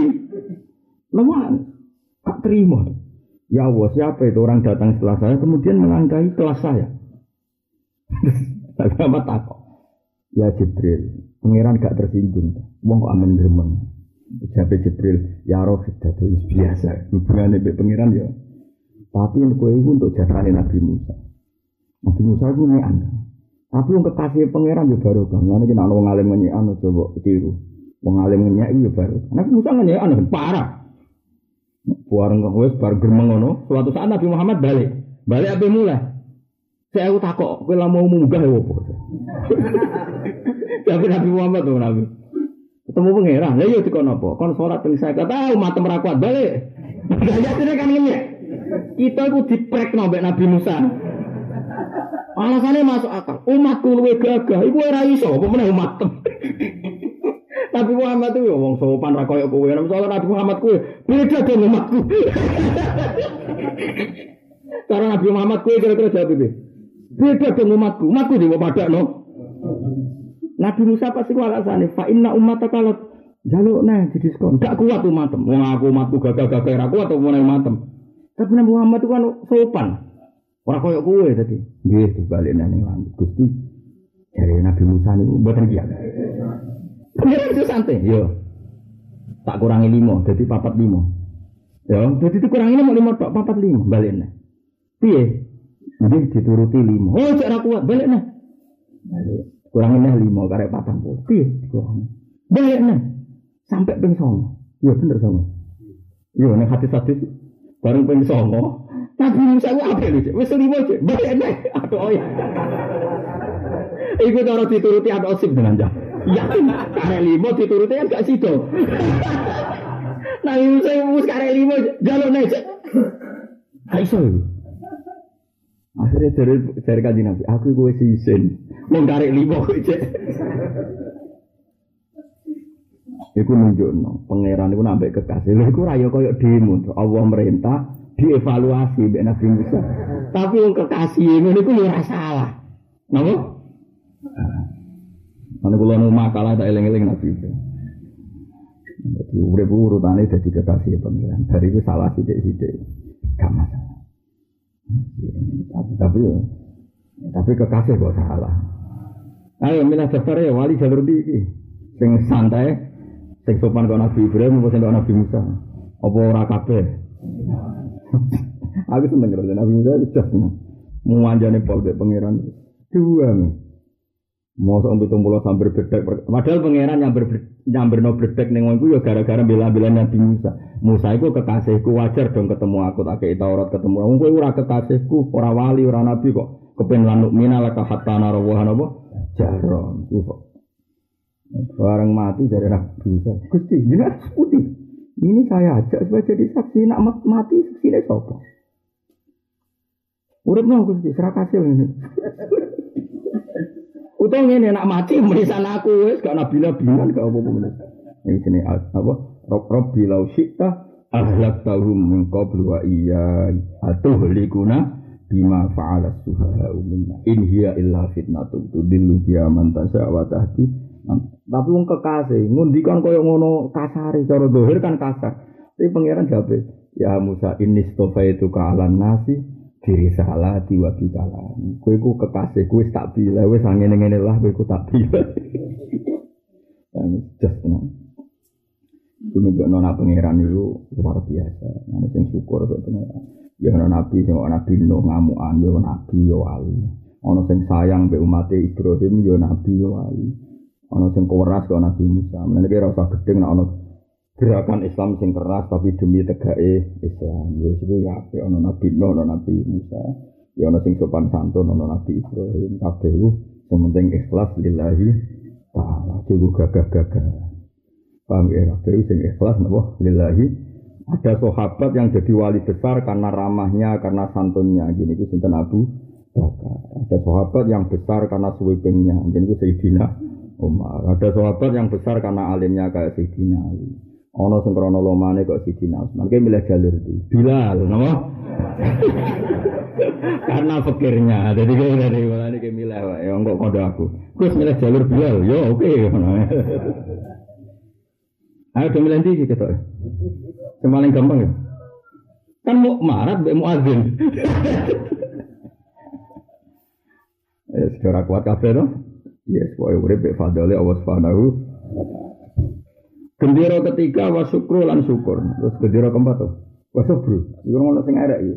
Lemah. Tak terima. Ya Allah, siapa itu orang datang setelah saya kemudian melangkahi kelas saya? Nabi Muhammad takut. Ya Jibril, pangeran gak tersinggung. Wong kok amin gremeng. Jabe Jibril, ya roh itu biasa. Hubungannya dengan pengiran ya. Tapi yang kue itu untuk jasane Nabi Musa. Nabi Musa itu ngean. Tapi yang kekasih pangeran ya baru kan. Lalu kita orang ngalim ngean coba tiru. Ngalim ngean itu ya baru. Nabi Musa ngean parah. Buareng kok wis bar ngono, suatu saat Nabi Muhammad balik. Balik apa mulai? Saya aku takok, kowe mau munggah ya apa? Tapi Nabi Muhammad tuh Nabi. Ketemu pangeran, lah yo dikon apa? Kon salat ping 50 tahu mata ora kuat balik. Gayatine kan ini. Kita itu diprek mbek Nabi Musa. Alasannya masuk akal. Umatku luwe gagah, iku ora iso, apa meneh umat. Nabi Muhammad itu ya wong sopan ra koyo kowe. Nabi Muhammad kowe beda dengan umatku. Karena Nabi Muhammad kowe kira-kira jawab itu. Beda dengan umatku. Umatku di pada no. Nabi Musa pasti alasannya. Fa inna umat kalau jaluk nah di diskon. Gak kuat umatem. Wong aku umatku gagah-gagah ra kuat apa meneh umatem. Tapi Nabi Muhammad itu kan sopan. Ora koyo kowe tadi. Nggih dibalik nang langit. Gusti dari Nabi Musa niku mboten kiat. Pengiran itu santai, yo. Tak kurangi lima, jadi papat lima. Ya, jadi itu kurangi lima, lima tok, papat lima, balik nih. Piye? Jadi dituruti lima. Oh, cek kuat, balik nih. Balik. Kurangin nih lima, karek patang puluh. Piye? Kurangi. Balik nih. Sampai ping songo. Iya bener songo. Iya, nih hati satu bareng ping songo. Musa itu apa lu? Wes lima cek. Nih. Aduh, oh ya. Iku cara dituruti ada osip dengan jah. Yakin karek limo dituruti kan gak sido. Nah ini saya mus karek limo jalur naik. Gak iso. Akhirnya dari dari kaji nabi, aku gue sisen, mau karek limo cek. Iku nunjuk no, pangeran iku nambah kekasih. Lha iku raya koyo demo, Allah merintah dievaluasi mbek Nabi Musa. Tapi wong kekasih ngono iku ora salah. Napa? Mana kula nu makalah tak eling-eling Nabi Ibrahim. Jadi urip urutane dadi kekasih pangeran. Dari itu salah sithik-sithik. Gak masalah. Tapi tapi tapi kekasih kok salah. Ayo milah daftar ya wali jalur di iki. Sing santai, sing sopan kok Nabi Ibrahim apa sing Nabi Musa. Apa ora kabeh? Aku seneng karo Nabi Musa itu just Muanjane pol pangeran. Dua nih. Mosok pitung puluh sambil bedek. Padahal pangeran nyamber nyamber no bedek neng wongku ya gara-gara bela-bela Nabi Musa. Musa itu kekasihku wajar dong ketemu aku tak kayak Taurat ketemu. Wong kowe ora kekasihku, ora wali, ora nabi kok. Kepen lanuk mina laka hatta narawah apa? Jaron. Itu Barang mati dari Nabi Musa. Gusti, ini putih. Ini saya ajak supaya jadi saksi. Nak mati saksi ini sopo. Urip no Gusti, serakasih ini. Utang ini nak mati menisan aku wes gak nabi nabian gak apa apa Ini sini apa? Rob Rob bilau syikta ahlak tahum min qablu wa iya atuh likuna bima fa'ala suha minna in hiya illa fitnatu tudillu biya man tasya tapi wong kekasih ngundikan kaya ngono kasare cara dohir kan kasar tapi pangeran jawab ya Musa ini stofa itu ke alam nasi diri salah diwa kalah. Kue ku kekasih kue tak bila, wes angin ngene lah kue ku tak bila. Dan just tenang. Itu juga nona pangeran itu luar biasa. Nanti sing syukur ke pangeran. Ya nona nabi sing nabi nuh ngamuan, ya nabi ya wali. Ono sing sayang be umat Ibrahim ya nabi ya wali. Ono sing keras ke nabi Musa. Mengenai rasa gedeng nak ono gerakan Islam sing keras tapi demi tegae Islam. Ya itu ya ana Nabi Nuh, ana Nabi Musa, ya ana sing sopan santun, ana Nabi Ibrahim, kabeh iku sing penting ikhlas lillahi taala. Juga gagah-gagah. Paham ya kabeh sing ikhlas napa lillahi ada sahabat yang jadi wali besar karena ramahnya, karena santunnya. Gini itu sinten Abu Bakar. Ada sahabat yang besar karena sweepingnya. Gini itu Sayyidina Umar. Ada sahabat yang besar karena alimnya kayak Sayyidina Ali. Ono sing krana lomane kok siji Utsman. Ki milih jalur di. Bilal, napa? Karena pikirnya. Jadi kowe dari mulane ki milih wae. Ya kondo aku. Gus milih jalur Bilal. Yo oke. Ayo do milih ndi ketok. Sing paling gampang ya. Kan mau marat mbek muadzin. Ya, secara kuat kabeh to. Yes, pokoke urip mbek fadhole Allah Subhanahu wa taala. Gendera ketiga wa syukru lan syukur. Terus gendera keempat tuh. Wa sabru. Iku ngono sing arek iki.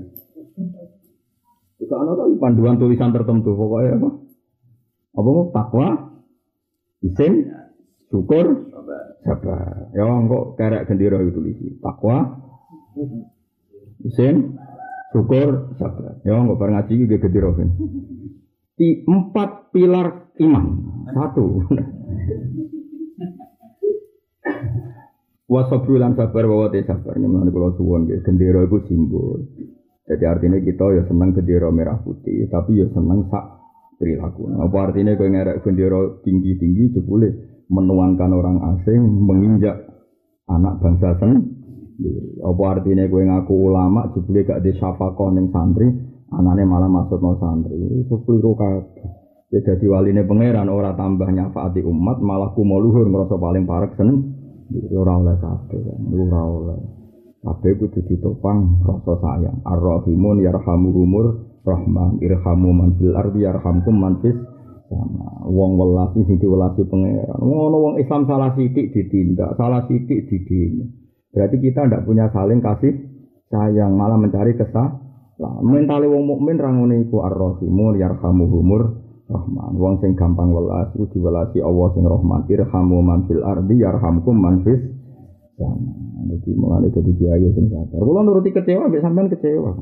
Iku ana to panduan tulisan tertentu pokoknya apa? Apa mau takwa, isin, syukur, sabar. Ya kok kerek gendera itu tulisi. Takwa, isin, syukur, sabar. Ya kok bareng ngaji iki gendera. Di empat pilar iman. Satu. Wasabru lan sabar bahwa te sabar ngemane kula suwon nggih gendera iku simbol. Jadi artinya kita ya seneng gendera merah putih, tapi ya seneng sak perilaku. Apa artinya kowe ngerek gendera tinggi-tinggi jebule menuangkan orang asing menginjak anak bangsa sendiri. Apa artinya kowe ngaku ulama jebule gak di syafaqah ning santri, anane malah maksud no santri. Iku keliru kabeh. Ya jadi waline pangeran ora tambah nyafaati umat, malah kumoluhur ngerasa paling parek sen ora oleh kabeh ora oleh. Kabeh kudu ditopang rasa sayang. Ar-rahimun yarhamuhumur rahman irhamu man fil ardi yarhamkum man fis sama. Wong welasi sing diwelasi pangeran. Ngono wong Islam salah sithik ditindak salah sithik didini. Berarti kita ndak punya saling kasih sayang malah mencari kesah lah mentale wong mukmin ra ngene iku ar-rahimun yarhamuhumur Rahman. Wong sing gampang welas iku diwelasi Allah sing Rahman. Irhamu man fil ardi yarhamkum man fis sama. Jadi mulane dadi kiai sing sabar. Kula nuruti kecewa mbek sampean kecewa.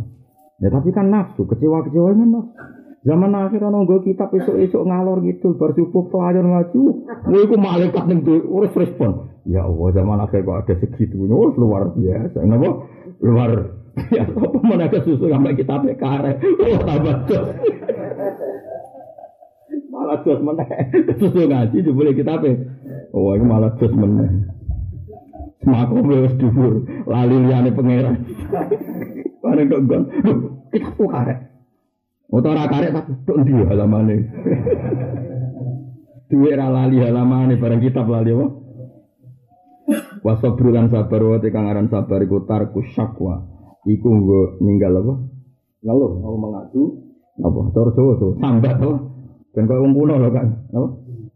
Ya tapi kan nafsu, kecewa-kecewa kan nafsu. Zaman akhir ana nggo kitab esuk-esuk ngalor gitu bar subuh pelajar ngaji. Kowe iku malaikat ning urus respon. Ya Allah, zaman akhir kok ada segitu. Oh, luar biasa. Napa? Luar Ya, apa mana susu sampai kita kare. Oh, tambah malah jos meneh. Susu ngaji jebule kita apa? Oh, ini malah jos meneh. Semaku wis dhuwur, lali liyane pangeran. Bareng kok gon. Kita kok karek. Ora karek tapi tok ndi halamane. Duwe ra lali halamane bareng kitab lali apa? Wasabru lan sabar wa kang aran sabar iku tarku syakwa. Iku nggo ninggal apa? Ngeluh, mau mengadu apa? Jawa tuh, sambat tuh. Dan kau umpuno loh kan, apa?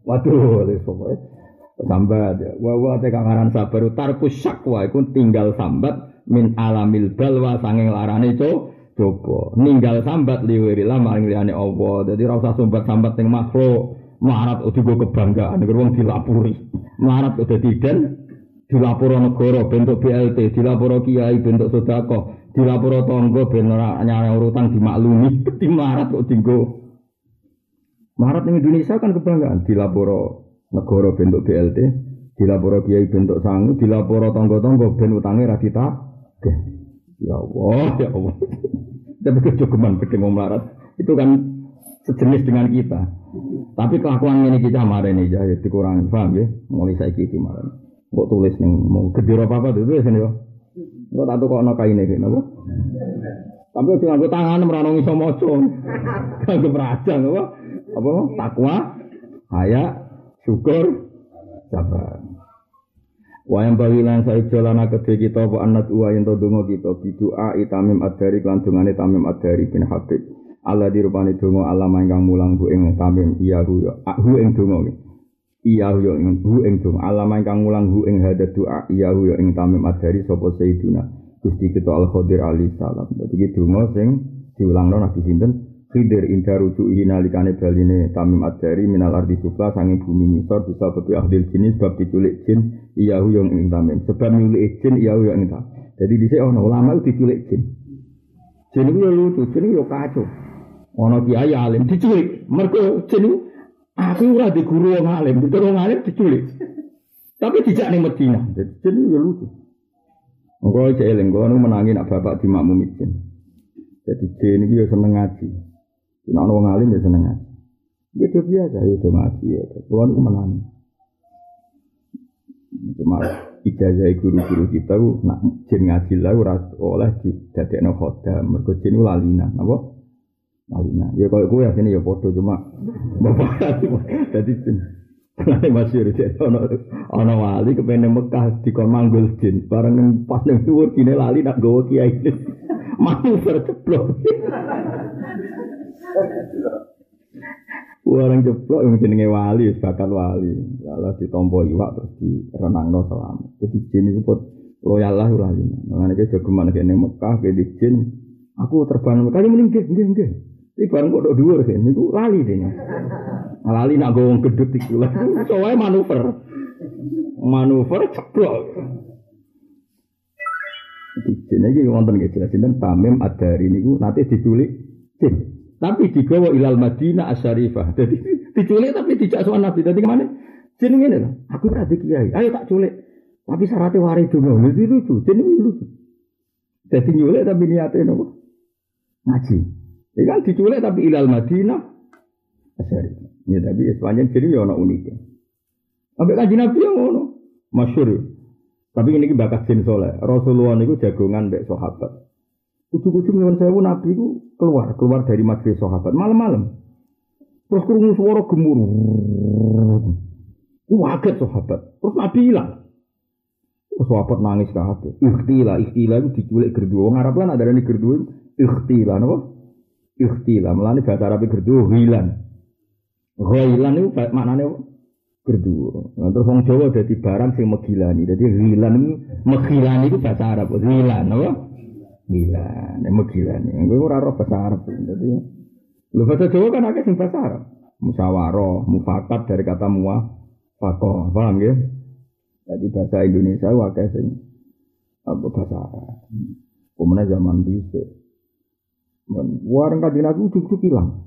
Waduh, wis pokoke sambat ya. Wa wa kangaran sabar tarku syakwa iku tinggal sambat min alamil balwa sanging larane co coba ninggal sambat liwiri lah maring liyane Allah. Dadi ora usah sambat-sambat ning makhluk. Melarat udah gue kebanggaan, gue wong dilapuri. Melarat udah tidak, dilapor negara bentuk BLT, dilapor kiai bentuk sodako, dilapor tonggo ben nyala urutan dimaklumi. Di melarat kok tinggo. Melarat di Indonesia kan kebanggaan, dilapor negara bentuk BLT, dilapor kiai bentuk sangu, dilapor tonggo-tonggo ben utangnya radita. Ya Allah, ya Allah. Tapi kecukupan gede mau melarat. Itu kan sejenis dengan kita. Tapi kelakuan ini kita kemarin ini ya dikurangi, paham ya? Mulai saya gitu kemarin. Kok tulis nih mau gede apa apa tulis nih Kok tak kok kain ini, apa? Tapi udah nganggo tangan meranong iso maca. Kanggo beraja apa? Apa? Takwa, haya, syukur, sabar. Wayang bawilan saya jalan kedhe kita apa anat uwa yen to kita bidua itamim adari lan dungane tamim adari bin Habib. Allah dirupani donga Allah ingkang mulang bu ing tamim iya hu hu ing donga iya hu ing hu ing donga Allah ingkang mulang hu ing hada doa iya hu ing tamim adari sapa sayyiduna Gusti kita Al Khadir alaihi salam dadi donga sing diulangno Nabi sinten Khidir inda rujuhi nalikane baline tamim adari minal ardi sufla sanging bumi ngisor bisa bebi ahdil jenis bab diculik jin iya hu yang ing tamim sebab nyulik jin iya hu yang ing tamim jadi dhisik ana ulama diculik jin jin itu ya lucu jin itu ya kacau Ana kiai alim diculik. Mergo jeneng aku ora di guru wong alim, di wong alim diculik. Tapi dijak ning Madinah. Jadi jeneng ya lucu. Engko cek eling kono menangi nak bapak di makmum izin. Jadi jin iki ya seneng ngaji. Ana wong alim ya seneng ngaji. Ya itu biasa ya itu ngaji ya. Kulo niku menangi. Cuma ijazah guru-guru kita nak jin ngaji lah oleh didadekno khodam. Mergo jin lalina, napa? Malina. Ya kalau gue ya sini ya foto cuma bapak jadi Nanti masih ada ono ono wali kepengen Mekah di manggul jin bareng pas yang tuur kini lali nak gawa kiai mau berceplok Orang jeplok yang jenenge wali, bakat wali. Lalu ditompo iwak terus di renang no selamat. Jadi jin itu pun loyal lah wali. Mengenai kejogeman kene Mekah, kene jin. Aku terbang Mekah, ini mending geng, Iki bareng kok dhuwur sih, niku lali deh. Lali nak gowong gedut iku lah. Soale manuver. Manuver ceplok. Jadi iki wonten jelas sinten Tamim Ad-Dari niku nate diculik jin. Tapi digawa ilal Madinah Asyarifah. Jadi diculik tapi dijak sowan Nabi. Dadi ke mana? Jin ngene lho. Aku ora kiai. Ayo tak culik. Tapi syaratnya waris dulu. Itu lucu. Jin ini lucu. Jadi nyulik tapi niatnya nopo? Ngaji. Ini kan diculik tapi ilal Madinah. Asyari. Ya tapi sepanjang jadi ya ono uniknya. Sampai kan Nabi yang ngono. Masyur. Tapi ini bakat sin soleh. Rasulullah itu jagongan mbek sahabat. Kucu-kucu nyuwun sewu Nabi itu keluar, keluar dari majelis sahabat malam-malam. Terus kurungu suara gemuruh. Waget sahabat. Terus Nabi hilang. Sahabat nangis ke hati. Ikhtila, ikhtila itu diculik gerdu. Wong Arab kan ada di gerdu. Ikhtila, apa? ikhtilah. Melani bahasa Arab gerdu hilan. Hilan itu maknanya gerdu. Nah, terus orang Jawa jadi barang sing megilani. Jadi hilan itu megilani itu bahasa Arab. Hilan, apa? Hilan, ya megilani. Gue ora roh bahasa Arab. Jadi lu bahasa Jawa kan agak sing bahasa Arab. Mufakat dari kata muah, fakoh, paham ya? Jadi bahasa Indonesia wakai sing apa bahasa Arab. Zaman bisa Warang kajian Nabi ujuk-ujuk hilang.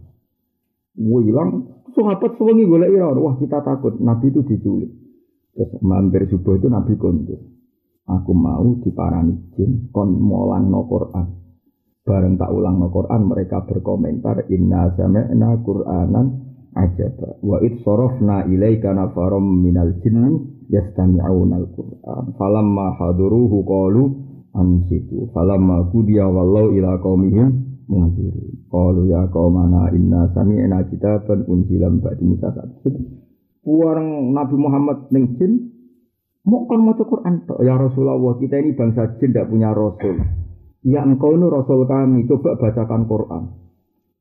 Wah hilang, sahabat sewengi golek ira. Wah kita takut Nabi itu diculik. Terus mampir subuh itu Nabi kondur. Aku mau diparani jin kon molang no Quran. Bareng tak ulang no Quran mereka berkomentar inna sami'na Qur'anan ajaba wa id sorofna ilaika nafarom minal jinni yastami'una al-Qur'an falamma haduruhu qalu ansitu falamma kudiya wallau ila qaumihim mungkiri. Qalu ya qaumana inna sami'na kitaban unzilam ba'di Musa Puarang Nabi Muhammad ning jin mau kan maca Quran ya Rasulullah kita ini bangsa jin tidak punya rasul. Ya engkau ini rasul kami coba bacakan Quran.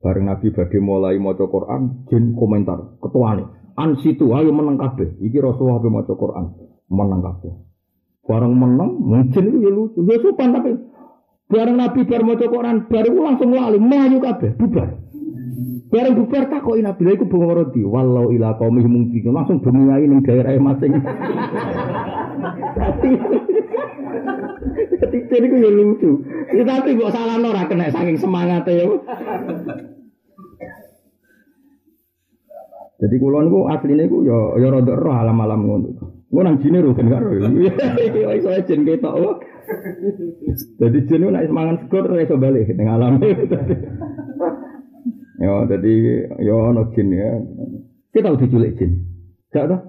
Bareng Nabi badhe mulai maca Quran jin komentar ketuane an situ ayo menang kabeh iki Rasulullah maca Quran menang kabeh. Bareng menang mungkin itu ya lucu. Ya sopan tapi Bareng Nabi bar maca Quran baru langsung lali melayu kabeh bubar. Bareng bubar takoki Nabi lha iku. Wallau ila qaumi mungkin langsung bengi ae ning daerah masing. Jadi jadi ku ya lucu. Ya, tapi kok salah ora kena saking semangat ya. Jadi kulon niku asline iku ya ya rada roh alam-alam ngono. Ngono nang jine kan karo. Iki iso jen ketok. Jadi jin nek semangat ora iso balik ning alam. Ya jadi ya ono jin ya. Kita tahu diculik jin. Gak tau?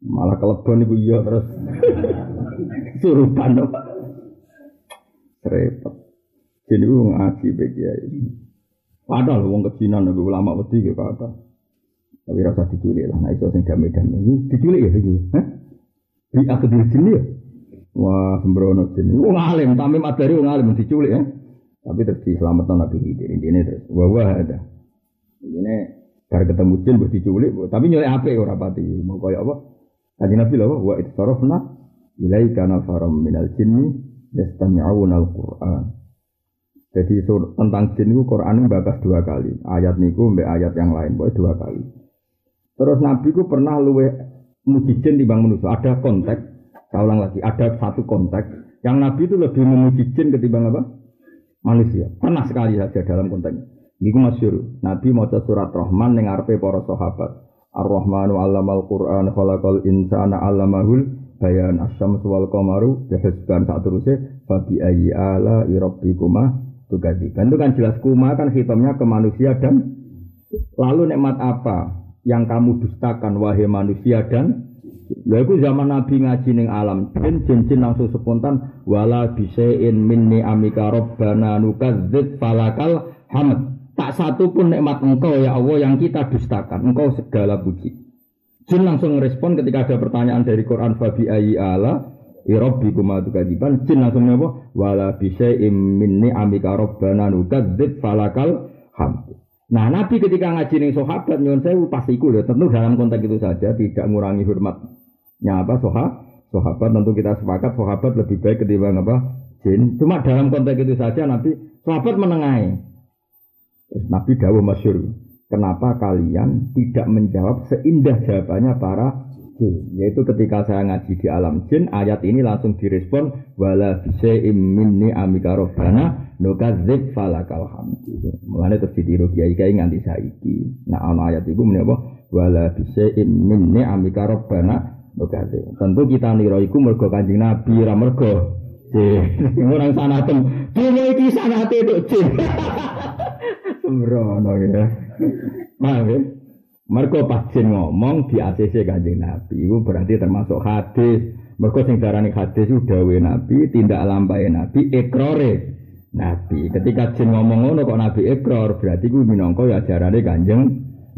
Malah kelebon iku iya terus. Surupan apa? Repot. Jin itu ngaji bagi kiai. Padahal wong kejinan nabi ulama wedi ke kata. Tapi rasa diculik lah. Nah itu sing damai-damai. Ini diculik ya ini. Hah? Di akhir jin ya. Wah, sembrono jin. Wong alim, tamim adari wong alim diculik ya. Tapi terus diselamatkan Nabi Khidir. Ini terus. Wah, wah ada. Ini bar ketemu jin buat diculik. Tapi nyulik apa ya pati. Mau kayak apa? Kaji Nabi lah. Wah, itu sarofna. Ilaika nafaram minal jinni. Yastami'awun al-Qur'an. Jadi tentang jin itu Quran bakas dua kali. Ayat niku mbak ayat yang lain, boleh dua kali. Terus Nabi ku pernah luwe muji jin di bang manusia. Ada konteks, saya ulang lagi, ada satu konteks yang Nabi itu lebih memuji jin ketimbang apa? Manusia. Pernah sekali saja dalam konteks. Ini masyur. Nabi mau surat Rahman yang arpe para sahabat. Ar-Rahmanu allamal Qur'an khalaqal insana allamahul bayan asyam wal qamaru bihusban saat terusnya babi ayyi ala irabbikuma tukadziban. Itu kan jelas kuma kan hitamnya ke manusia dan lalu nikmat apa yang kamu dustakan wahai manusia dan Lha iku zaman Nabi ngaji ning alam jin jin langsung spontan wala bisain minni amika rabbana nukadzib falakal hamd. Tak satu pun nikmat engkau ya Allah yang kita dustakan. Engkau segala puji. Jin langsung respon ketika ada pertanyaan dari Quran fabi ayi ala Irobbi kumatu jin langsung apa wala bisain minni amika rabbana nukadzib falakal hamd. Nah, Nabi ketika ngaji nih sahabat nyuwun sewu pas iku lho, tentu dalam konteks itu saja tidak mengurangi hormatnya apa soha, sahabat tentu kita sepakat sahabat lebih baik ketimbang apa jin. Cuma dalam konteks itu saja Nabi sahabat menengahi. Nabi dawuh masyur. Kenapa kalian tidak menjawab seindah jawabannya para jin? Yaitu ketika saya ngaji di alam jin, ayat ini langsung direspon wala bisaim minni amika robbana nukadzib falakal hamdu. Mulane terus ditiru kiai-kiai nganti saiki. Nah ana ayat iku menapa wala bisaim min ni'amika rabbana nukadzib. Tentu kita nira iku mergo Kanjeng Nabi ra mergo orang sanatem. Dunia iki sanate tok jin. Sembrono ya. Paham ya? Mergo pas jin ngomong di ACC Kanjeng Nabi iku berarti termasuk hadis. Mergo sing darani hadis ku dawuhe Nabi, tindak lampahe Nabi, ikrare Nabi. Ketika jin ngomong ngono kok Nabi ekor, berarti gue minangka ya ajarane Kanjeng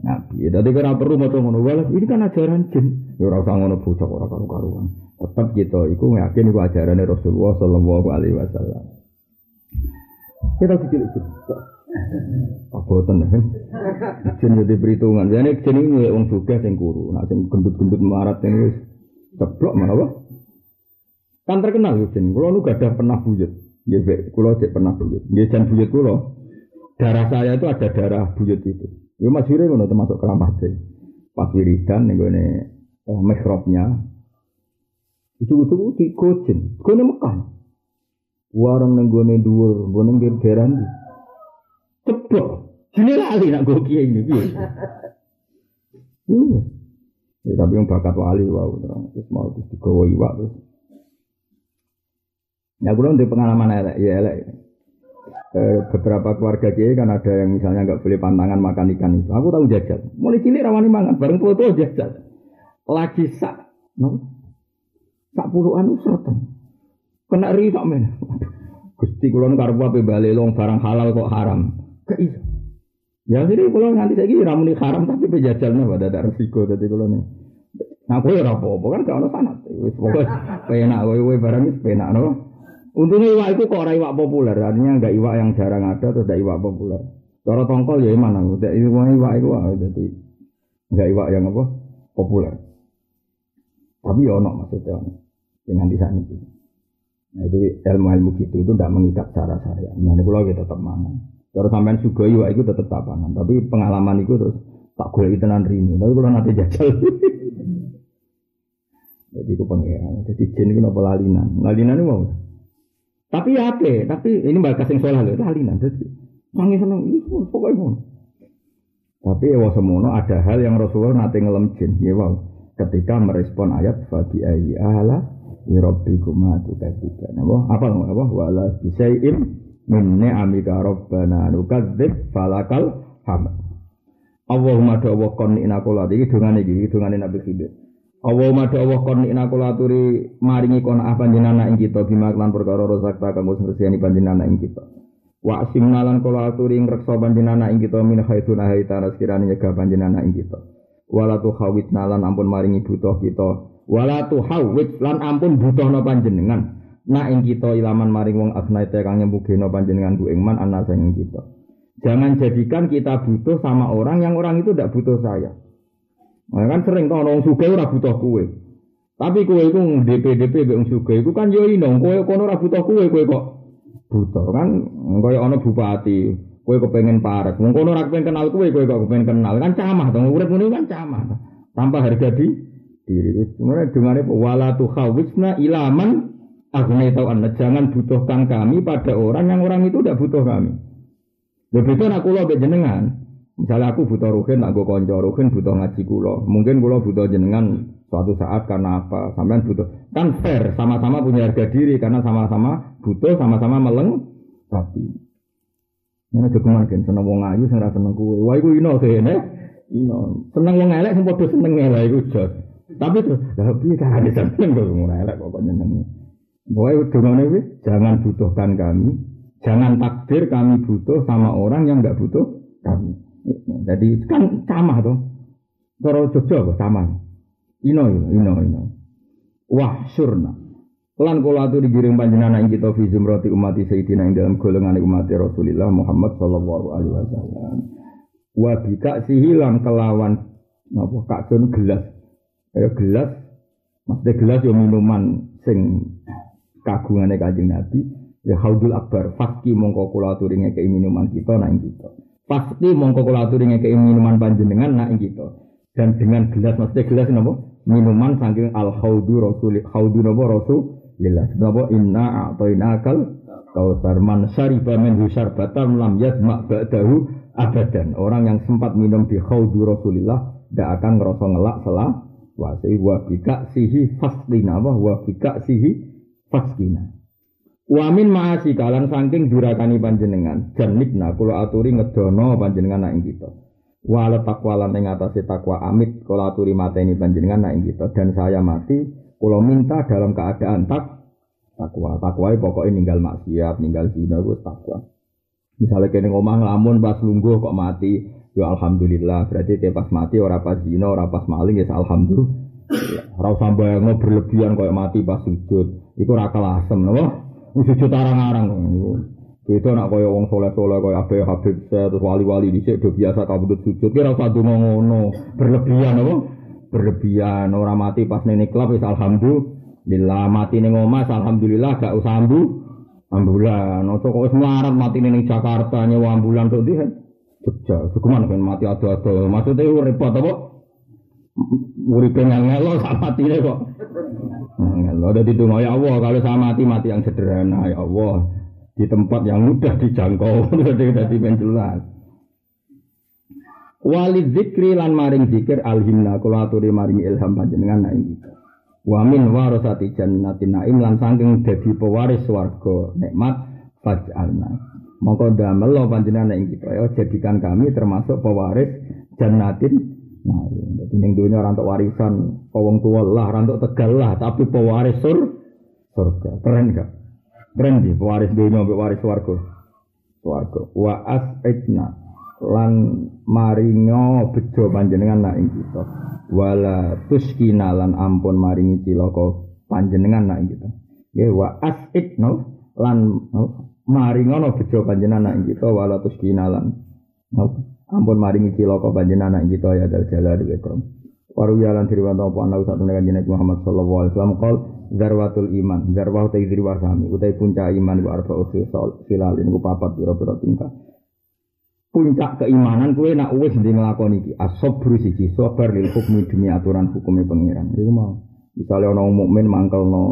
Nabi. Dadi ora perlu maca ngono, wae ini kan ajaran jin. Ya ora ngono bocah ora karu-karuan. Tetap kita iku yakin iku ajarane Rasulullah sallallahu alaihi wasallam. Kita kecil itu. Aboten kan. Jin jadi perhitungan. Jadi jin ini wong sugih sing kuru. Nah sing gendut-gendut marat ini wis ceblok malah Kan terkenal jin. Kulo nu gak ada pernah buyut. Nggih, kula cek pernah buyut. Nggih, jan buyut kula. Darah saya itu ada darah buyut itu. Ya Mas Yuri ngono termasuk keramat deh. Pas wiridan ning gone eh, mihrabnya. Itu-itu di Gojin, gone Mekah. Warung ning gone dhuwur, gone ning daerah ndi. Ceblok. Jene lali nak go kiai ini piye. Ya, tapi yang bakat wali wow, terus mau terus digawa iwak terus Ya kurang di pengalaman elek, ya elek. Eh, beberapa keluarga kiai kan ada yang misalnya nggak boleh pantangan makan ikan itu. Aku tahu jajal. Mulai cilik rawani mangan, bareng foto jajal. Lagi sak, no, sak puluhan usrotan. Kena risak men. Gusti kulon karbu balik long barang halal kok haram. Gak iso. Ya jadi kalau nanti saya kira ramuni haram tapi pejajalnya pada ada resiko tadi kalau nih. Nah, kowe ora apa-apa kan ono sanat. Wis pokoke penak kowe barang wis penak no. Untungnya iwak itu kok orang iwak populer, artinya enggak iwak yang jarang ada atau enggak iwak populer. Cara tongkol ya mana, udah iwak iwak itu jadi enggak iwak yang apa populer. Tapi ya ono maksudnya. Dengan di sana gitu. Nah itu ilmu ilmu gitu itu tidak mengikat secara syariat. Nah ini pulau kita tetap mana. Terus sampean sugoi wah iku tetep tak tapi pengalaman iku terus tak golek tenan rini. Tapi kalau nanti jajal. Jadi itu pengiran. Jadi jin itu nopo lalinan. Lalinan itu mau. Tapi ya apa? Tapi ini bakas yang soal lalinan. Jadi sangi seneng. Itu pokoknya mau. Tapi ya semono ada hal yang Rasulullah nanti ngelem jin. Ya wow. Ketika merespon ayat fabi ayi ala irobbikum atu kadzika. Napa? Apa apa? Wala bisai'in min ni'amika rabbana nukadzib falakal hamd. Allahumma dawa kon ina kula iki dongane iki dongane Nabi Khidir. Allahumma dawa kon ina maringi kon apa panjenengan ing kita bima perkara rozakta kang wis ngreseni panjenengan ing kita. Wa asimna lan kula aturi ngreksa panjenengan ing kita min haitsun haitana sekirane nyegah panjenengan ing kita. Wala tu khawit nalan ampun maringi butuh kita. Wala tu hawit lan ampun butuhna panjenengan. Nak ing kita ilaman maring wong asnaite kang nyembugeno panjenengan ku ing man ana sing kita. Jangan jadikan kita butuh sama orang yang orang itu tidak butuh saya. Nah, kan sering tuh orang suka ora butuh kue. Tapi kue itu DP DP be suka itu kan yo ino kue kono ora butuh kue kue kok butuh kan kaya ono bupati kue kepengen parek. Wong kono ora kepengen kenal kue kue kok kepengen kenal kan camah to urip ngene kan camah tanpa harga di diri. Sebenarnya dengar wala tuhawisna ilaman Aghnaitau anna jangan butuhkan kami pada orang yang orang itu tidak butuh kami. Begitu nak kulo jenengan. Misalnya aku butuh ruhin, aku konco ruhin butuh ngaji kulo. Mungkin kulo butuh jenengan suatu saat karena apa? Sampai butuh. Kan fair, sama-sama punya harga diri karena sama-sama butuh, sama-sama meleng. Tapi ini juga mungkin seneng wong ayu, seneng seneng kue. Wah, iku ino kayaknya. Ino seneng wong elek, sempat tuh seneng elek jos. Tapi tuh, tapi cara seneng kok wong elek pokoknya seneng. Pokoknya jangan butuhkan kami, Jangan takdir kami butuh sama orang yang nggak butuh kami. Jadi kan sama tuh. Cara Jogja apa sama? Ino ino ino. Wah surna. Lan kula aturi digiring panjenengan ing kita fi zumrati umat sayyidina ing dalam golongan umat Rasulullah Muhammad sallallahu alaihi wasallam. Wa bika sihilan kelawan apa kakun gelas. Kayak gelas maksudnya gelas yo minuman sing kagungane Kanjeng Nabi Ya haudul akbar, fakki mongko kula aturi ngekei minuman kita nak kita. Fakki mongko kula aturi ngekei minuman panjenengan nak kita. Dan dengan gelas maksudnya gelas napa? Minuman saking al haudu rasul haudu napa rasulillah. Napa inna a'tainakal kausar man syariba min batam lam yasma ba'dahu abadan. Orang yang sempat minum di haudu rasulillah tidak akan ngerasa ngelak selah wasi wa bika sihi faslina wa bika sihi faskina. Wamin maasi kalan saking durakani panjenengan janibna kula aturi ngedono panjenengan nak ing kita. Wala takwa lan ing takwa amit kula aturi mateni panjenengan nak kita dan saya mati kula minta dalam keadaan tak takwa. Takwa pokoknya ninggal maksiat, ninggal zina itu takwa. Misalnya kene ngomong lamun pas lungguh kok mati, ya alhamdulillah. Berarti dia pas mati ora pas zina, ora pas maling ya alhamdulillah. Ora usah bayangno berlebihan kok mati pas sujud. Iku ora kelasem, napa? Sujud arang-arang. Itu nak kaya wong soleh-soleh kaya Abe Habib terus wali-wali dhisik do biasa kabudut sujud. Kira usah donga ngono. Berlebihan apa? Berlebihan ora mati pas nene klub wis alhamdulillah mati ning omah alhamdulillah gak usah ambu. Ambulan, ojo kok wis melarat mati ning Jakarta nyewa ambulan tok ndi. Jogja, cukuman kan mati ado-ado. Maksudnya repot apa? Uripe ngelo sak matine kok. Ngelo dadi donga ya Allah kalau saya mati mati yang sederhana ya Allah di tempat yang mudah dijangkau dadi dadi jelas. Wali zikri lan maring zikir alhimna kula aturi maring ilham panjenengan nek kita. Wa min warasati jannatin naim lan saking dadi pewaris swarga nikmat faj'alna. Mongko damel panjenengan nek kita ya jadikan kami termasuk pewaris jannatin Nah, iya. jadi ning dunia orang untuk warisan, pawang tua lah, orang untuk tegal lah, tapi pewaris sur, surga. Keren gak? Keren sih, pewaris dunia, pewaris warga. Warga. Wa as'idna lan maringo bejo panjenengan nak ing kita. Wala tuskina lan ampun maringi cilaka panjenengan nak ing kita. Ya wa as'idna lan maringo bejo panjenengan nak ing kita wala tuskina lan Ampun maringi cilaka panjenengan anak kita ya dal wa ikram. Waru yalan diriwan apa? Ana usah tenan kanjeng Muhammad sallallahu alaihi wasallam. Qol zarwatul iman, zarwah ta idri wasami, utai puncak iman wa arba khisal filal ini ku papat pira-pira tingkah. puncak keimanan kue nak wis ndi nglakoni iki. Asobru siji sabar lil hukmi demi aturan hukumnya pangeran. Iku mau. Misalnya wong mukmin mangkelno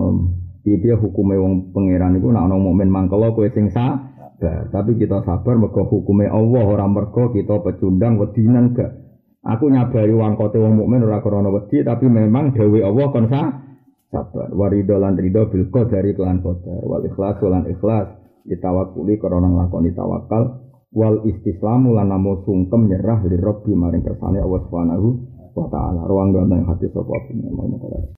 piye hukume wong pangeran iku nak ana mukmin mangkel kowe sing sabar tapi kita sabar mergo hukume Allah ora mergo kita pecundang wedinan gak. Aku nyabari wangkote wong mukmin ora krana wedi tapi memang dewe Allah kon sabar. Warido lan rido bil qadari kelan qadar wal ikhlas lan ikhlas ditawakuli krana nglakoni tawakal wal istislamu lan namo sungkem nyerah li rabbi maring kersane Allah Subhanahu wa taala. Ruang yang hati sapa